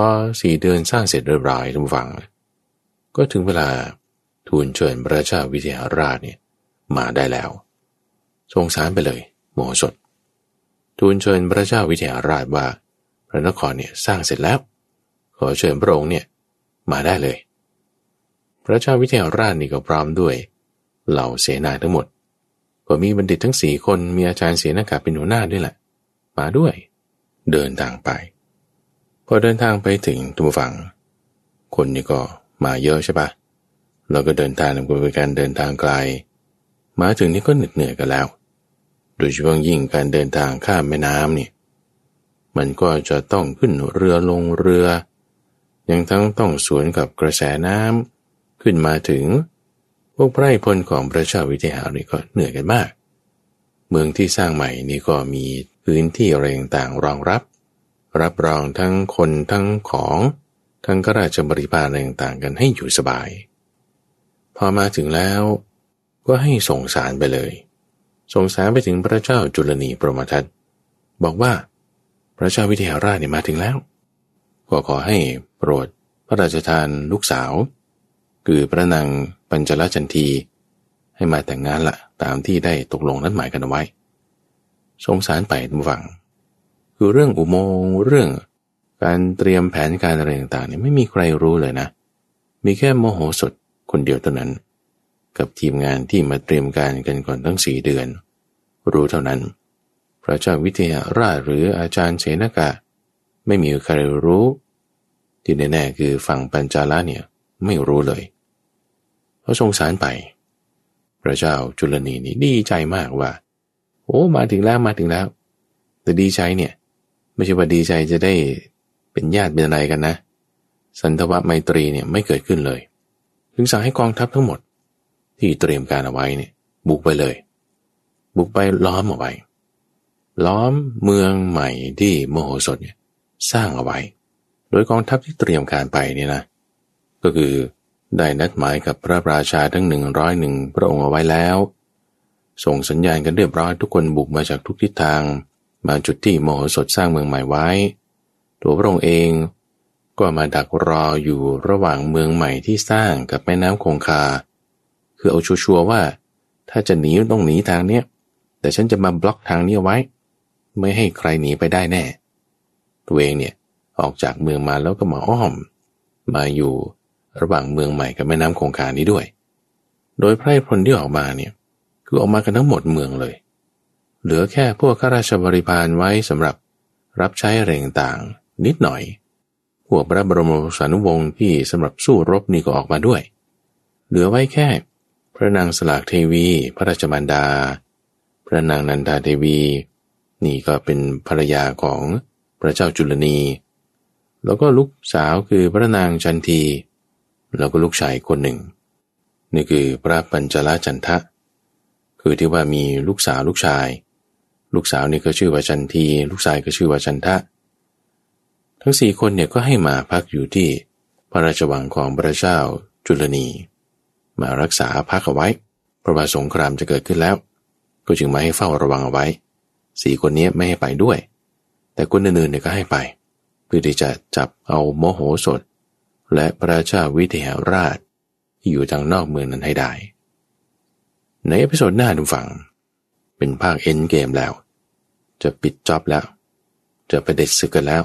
อสี่เดือนสร้างเสร็จเรียบร้อยทุกฝัง ก็ถึงเวลาทูลเชิญพระเจ้าวิเทหราชเนี่ยมาได้แล้ว ทรงสารไปเลยโมสดทูลเชิญพระเจ้าวิเทหราชว่าพระนครเนี่ยสร้างเสร็จแล้ว ขอเชิญพระองค์เนี่ยมาได้เลย พระเจ้าวิเทหราชนี่ก็พร้อมด้วย เหล่าเสนาทั้งหมด ก็มีบัณฑิตทั้งสี่คนมีอาจารย์เสนากาเป็นหัวหน้าด้วยแหละ มาด้วย เดินทางไป พอเดินทางไปถึงตุมฝังคนนี่ก็มาเยอะใช่ปะเราก็เดินทางนำเป็นการเดินทางไกล มาถึงนี่ก็เหน็ดเหนื่อยกันแล้ว โดยเฉพาะยิ่งการเดินทางข้ามแม่น้ำนี่ มันก็จะต้องขึ้นเรือลงเรือ ยังทั้งต้องสวนกับกระแสน้ำขึ้นมาถึง พวกไพร่พลของพระเจ้าวิเทหานี่ก็เหนื่อยกันมาก เมืองที่สร้างใหม่นี่ก็มีพื้นที่อะไรต่างรองรับ รับรองทั้งคนทั้งของทั้งกราชบริพารอะไรต่างกันให้อยู่สบาย พอมาถึงแล้วก็ให้ส่งสารไปเลย ส่งสารไปถึงพระเจ้าจุลนีปรมทัตบอกว่าพระเจ้าวิเทหราชเนี่ยมาถึงแล้ว ก็ขอให้โปรดพระราชทานลูกสาว คือพระนางปัญจลจันทีให้มาแต่งงานละตามที่ได้ตกลงนัดหมายกันเอาไว้ส่งสารไปทุกฝั่ง คือเรื่องอุโมงค์เรื่อง การเตรียมแผนการอะไรต่างๆเนี่ยไม่มีใครรู้เลยนะ มีแค่โมโหสดคนเดียวเท่านั้น กับทีมงานที่มาเตรียมการกันก่อนตั้งสี่เดือน รู้เท่านั้น พระเจ้าวิเทหราชหรืออาจารย์เสนกะ ไม่มีใครรู้ ที่แน่ๆคือฝั่งปัญจาลาเนี่ยไม่รู้เลยเขาะสงสารไปพระเจ้าจุลนีนี่ดีใจมากว่า โอ้มาถึงแล้วมาถึงแล้ว แต่ดีใจเนี่ย ไม่ใช่ว่าดีใจจะได้เป็นญาติเป็นอะไรกันนะ สันทวะไมตรีเนี่ยไม่เกิดขึ้นเลย ถึงสั่งให้กองทัพทั้งหมด ที่เตรียมการเอาไว้เนี่ย บุกไปเลย บุกไปล้อมเอาไว้ ล้อมเมืองใหม่ที่โมโหสถเนี่ยสร้างเอาไว้ โดยกองทัพที่เตรียมการไปเนี่ยนะ ก็คือได้นัดหมายกับพระราชาทั้งหนึ่งร้อยหนึ่งพระองค์เอาไว้แล้ว ส่งสัญญาณกันเรียบร้อยทุกคนบุกมาจากทุกทิศทาง มาจุดที่โมโหสถสร้างเมืองใหม่ไว้ ตัวพระองค์เองก็มาดักรออยู่ระหว่างเมืองใหม่ที่สร้างกับแม่น้ำคงคา คือเอาชัวร์ว่า ถ้าจะหนีต้องหนีทางเนี้ย แต่ฉันจะมาบล็อกทางนี้ไว้ ไม่ให้ใครหนีไปได้แน่ ตัวเองเนี่ยออกจากเมืองมาแล้วก็มาอ้อม มาอยู่ระหว่างเมืองใหม่กับแม่น้ำคงคานี้ด้วย โดยไพร่พลที่ออกมาเนี่ย คือออกมากันทั้งหมดเมืองเลย เหลือแค่พวกข้าราชบริพารไว้สำหรับรับใช้แรงต่างนิดหน่อย พวกพระบรมสานุวงศ์ที่สำหรับสู้รบนี่ก็ออกมาด้วย เหลือไว้แค่ พระนางสลากเทวี พระราชมารดา พระนางนันทาเทวี นี่ก็เป็นภรรยาของพระเจ้าจุลนี แล้วก็ลูกสาวคือพระนางจันที แล้วก็ลูกชายคนหนึ่ง นี่คือพระปัญจลจันทะ คือที่ว่ามีลูกสาวลูกชาย ลูกสาวนี่ก็ชื่อว่าจันที ลูกชายก็ชื่อว่าจันทะ ทั้งสี่คนเนี่ยก็ให้มาพักอยู่ที่พระราชวังของพระเจ้าจุลนี มารักษาพักเอาไว้ เพราะว่าสงครามจะเกิดขึ้นแล้ว ก็จึงมาให้เฝ้าระวังเอาไว้ สี่คนนี้ไม่ให้ไปด้วย แต่คนอื่นๆเนี่ยก็ให้ไป เพื่อที่จะจับเอามโหสถ และพระเจ้าวิเทหราชอยู่ทางนอกเมืองนั้นให้ได้ ใน episode หน้าท่านผู้ฟังเป็นภาค endgame แล้ว จะปิด job แล้ว จะไปเผด็จศึกกันแล้ว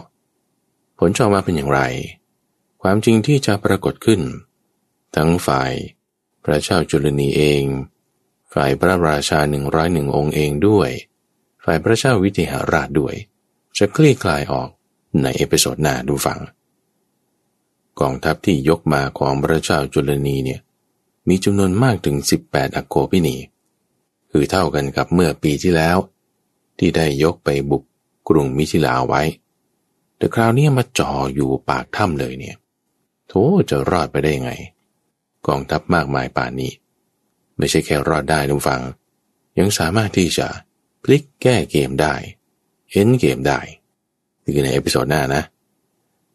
ผลจะออกมาเป็นอย่างไร ความจริงที่จะปรากฏขึ้น ทั้งฝ่ายพระเจ้าจุลนีเอง ฝ่ายพระราชาหนึ่งร้อยหนึ่งองค์เองด้วย ฝ่ายพระเจ้าวิเทหราชด้วย จะคลี่คลายออกใน episode หน้าท่านผู้ฟัง กองทัพที่ยกมาของพระเจ้าจุลนีเนี่ยมีจำนวนมากถึง 18อักโขภิณี คือเท่ากันกับเมื่อปีที่แล้ว ที่ได้ยกไปบุกกรุงมิถิลาไว้ แต่คราวนี้มาจ่ออยู่ปากถ้ำเลยเนี่ยโถจะรอดไปได้ไง กองทัพมากมายป่านนี้ ไม่ใช่แค่รอดได้ท่านผู้ฟัง ยังสามารถที่จะพลิกแก้เกมได้ endgame ได้นี่คือใน episode หน้านะ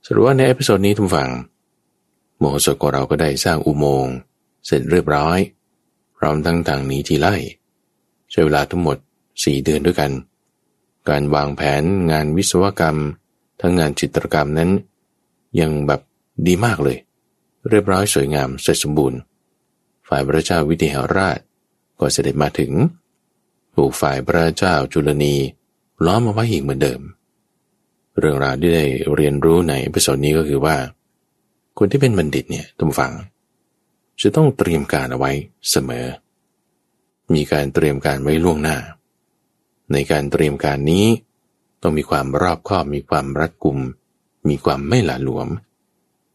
สรุปว่าใน episode นี้ท่านผู้ฟัง มโหสถของเราก็ได้สร้างอุโมงค์เสร็จเรียบร้อย พร้อมทั้งทางหนีทีไล่ใช้เวลาทั้งหมดสี่เดือนด้วยกัน การวางแผนงานวิศวกรรม ทั้งงานจิตรกรรมนั้น ยังแบบดีมากเลย เรียบร้อยสวยงามเสร็จสมบูรณ์ ฝ่ายพระเจ้าวิเทหราชก็เสด็จมาถึงถูกฝ่ายพระเจ้าจุลนีล้อมมาไว้อีกเหมือนเดิม เรื่องราวที่ได้เรียนรู้ใน episode นี้ก็คือว่า คนที่เป็นบัณฑิตเนี่ยทุกฝัง จะต้องเตรียมการเอาไว้เสมอ มีการเตรียมการไว้ล่วงหน้า ในการเตรียมการนี้ ต้องมีความรอบคอบมีความรัดกุม มีความไม่หละหลวม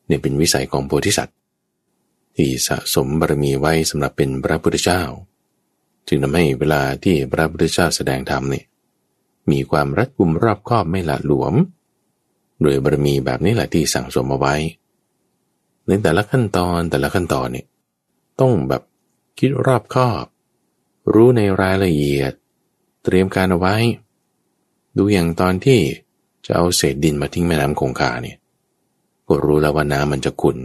เนี่ยเป็นวิสัยของโพธิสัตว์ ที่สะสมบารมีไว้สำหรับเป็นพระพุทธเจ้า จึงทำให้เวลาที่พระพุทธเจ้าแสดงธรรมเนี่ยมีความรัดกุมรอบคอบไม่ละหลวม โดยบารมีแบบนี้แหละที่สั่งสมมาไว้ ในแต่ละขั้นตอนแต่ละขั้นตอนเนี่ยต้องแบบคิดรอบคอบ รู้ในรายละเอียด เตรียมการเอาไว้ ดูอย่างตอนที่จะเอาเศษดินมาทิ้งแม่น้ำคงคาเนี่ยก็รู้แล้วว่าน้ำมันจะขุ่น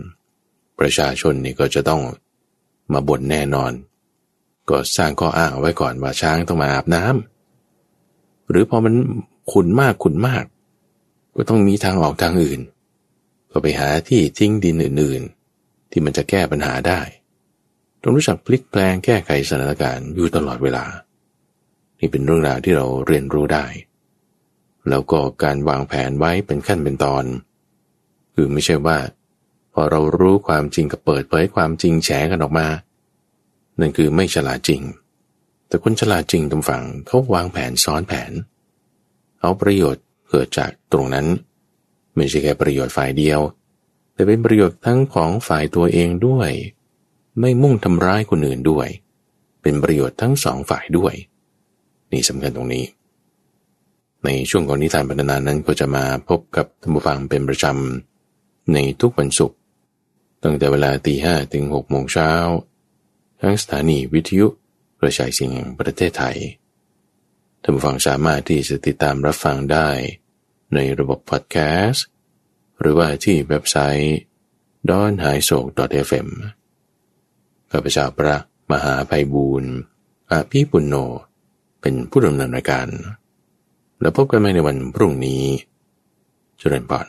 ประชาชนนี่ก็จะต้องมาบ่นแน่นอน ก็สร้างข้ออ้างไว้ก่อนว่าช้างต้องมาอาบน้ำหรือพอมันขุนมากขุนมาก ก็ต้องมีทางออกทางอื่น ก็ไปหาที่ทิ้งดินอื่นๆ ที่มันจะแก้ปัญหาได้ ต้องรู้จักพลิกแปลงแก้ไขสถานการณ์อยู่ตลอดเวลา นี่เป็นเรื่องราวที่เราเรียนรู้ได้ แล้วก็การวางแผนไว้เป็นขั้นเป็นตอน คือไม่ใช่ว่า พอเรารู้ความจริงกับเปิดเผยความจริงแฉกันออกมา นั่นคือไม่ฉลาดจริง แต่คนฉลาดจริงตรงฝั่งเขาวางแผนซ้อนแผน เอาประโยชน์เกิดจากตรงนั้น ไม่ใช่แค่ประโยชน์ฝ่ายเดียว แต่เป็นประโยชน์ทั้งของฝ่ายตัวเองด้วย ไม่มุ่งทำร้ายคนอื่นด้วย เป็นประโยชน์ทั้งสองฝ่ายด้วย นี่สำคัญตรงนี้ ในช่วงก่อนนิทานบรรณานั้นก็จะมาพบกับธรรมฟังเป็นประจำ ในทุกวันศุกร์ตั้งแต่เวลาตีห้ถึงหกโมงเช้าทั้งสถานีวิทยุกระจายเสียงแห่งประเทศไทยท่านผู้ฟังสามารถที่จะติดตามรับฟังได้ ในระบบพอดแคสต์หรือว่าที่เว็บไซต์ d o n h a i s o k fm ข้าพเจ้าพระมหาไพบูรณ์อาภีปุณโญ เป็นผู้ดำเนินรายการ แล้วพบกันใหม่ในวันพรุ่งนี้ เจริญปอน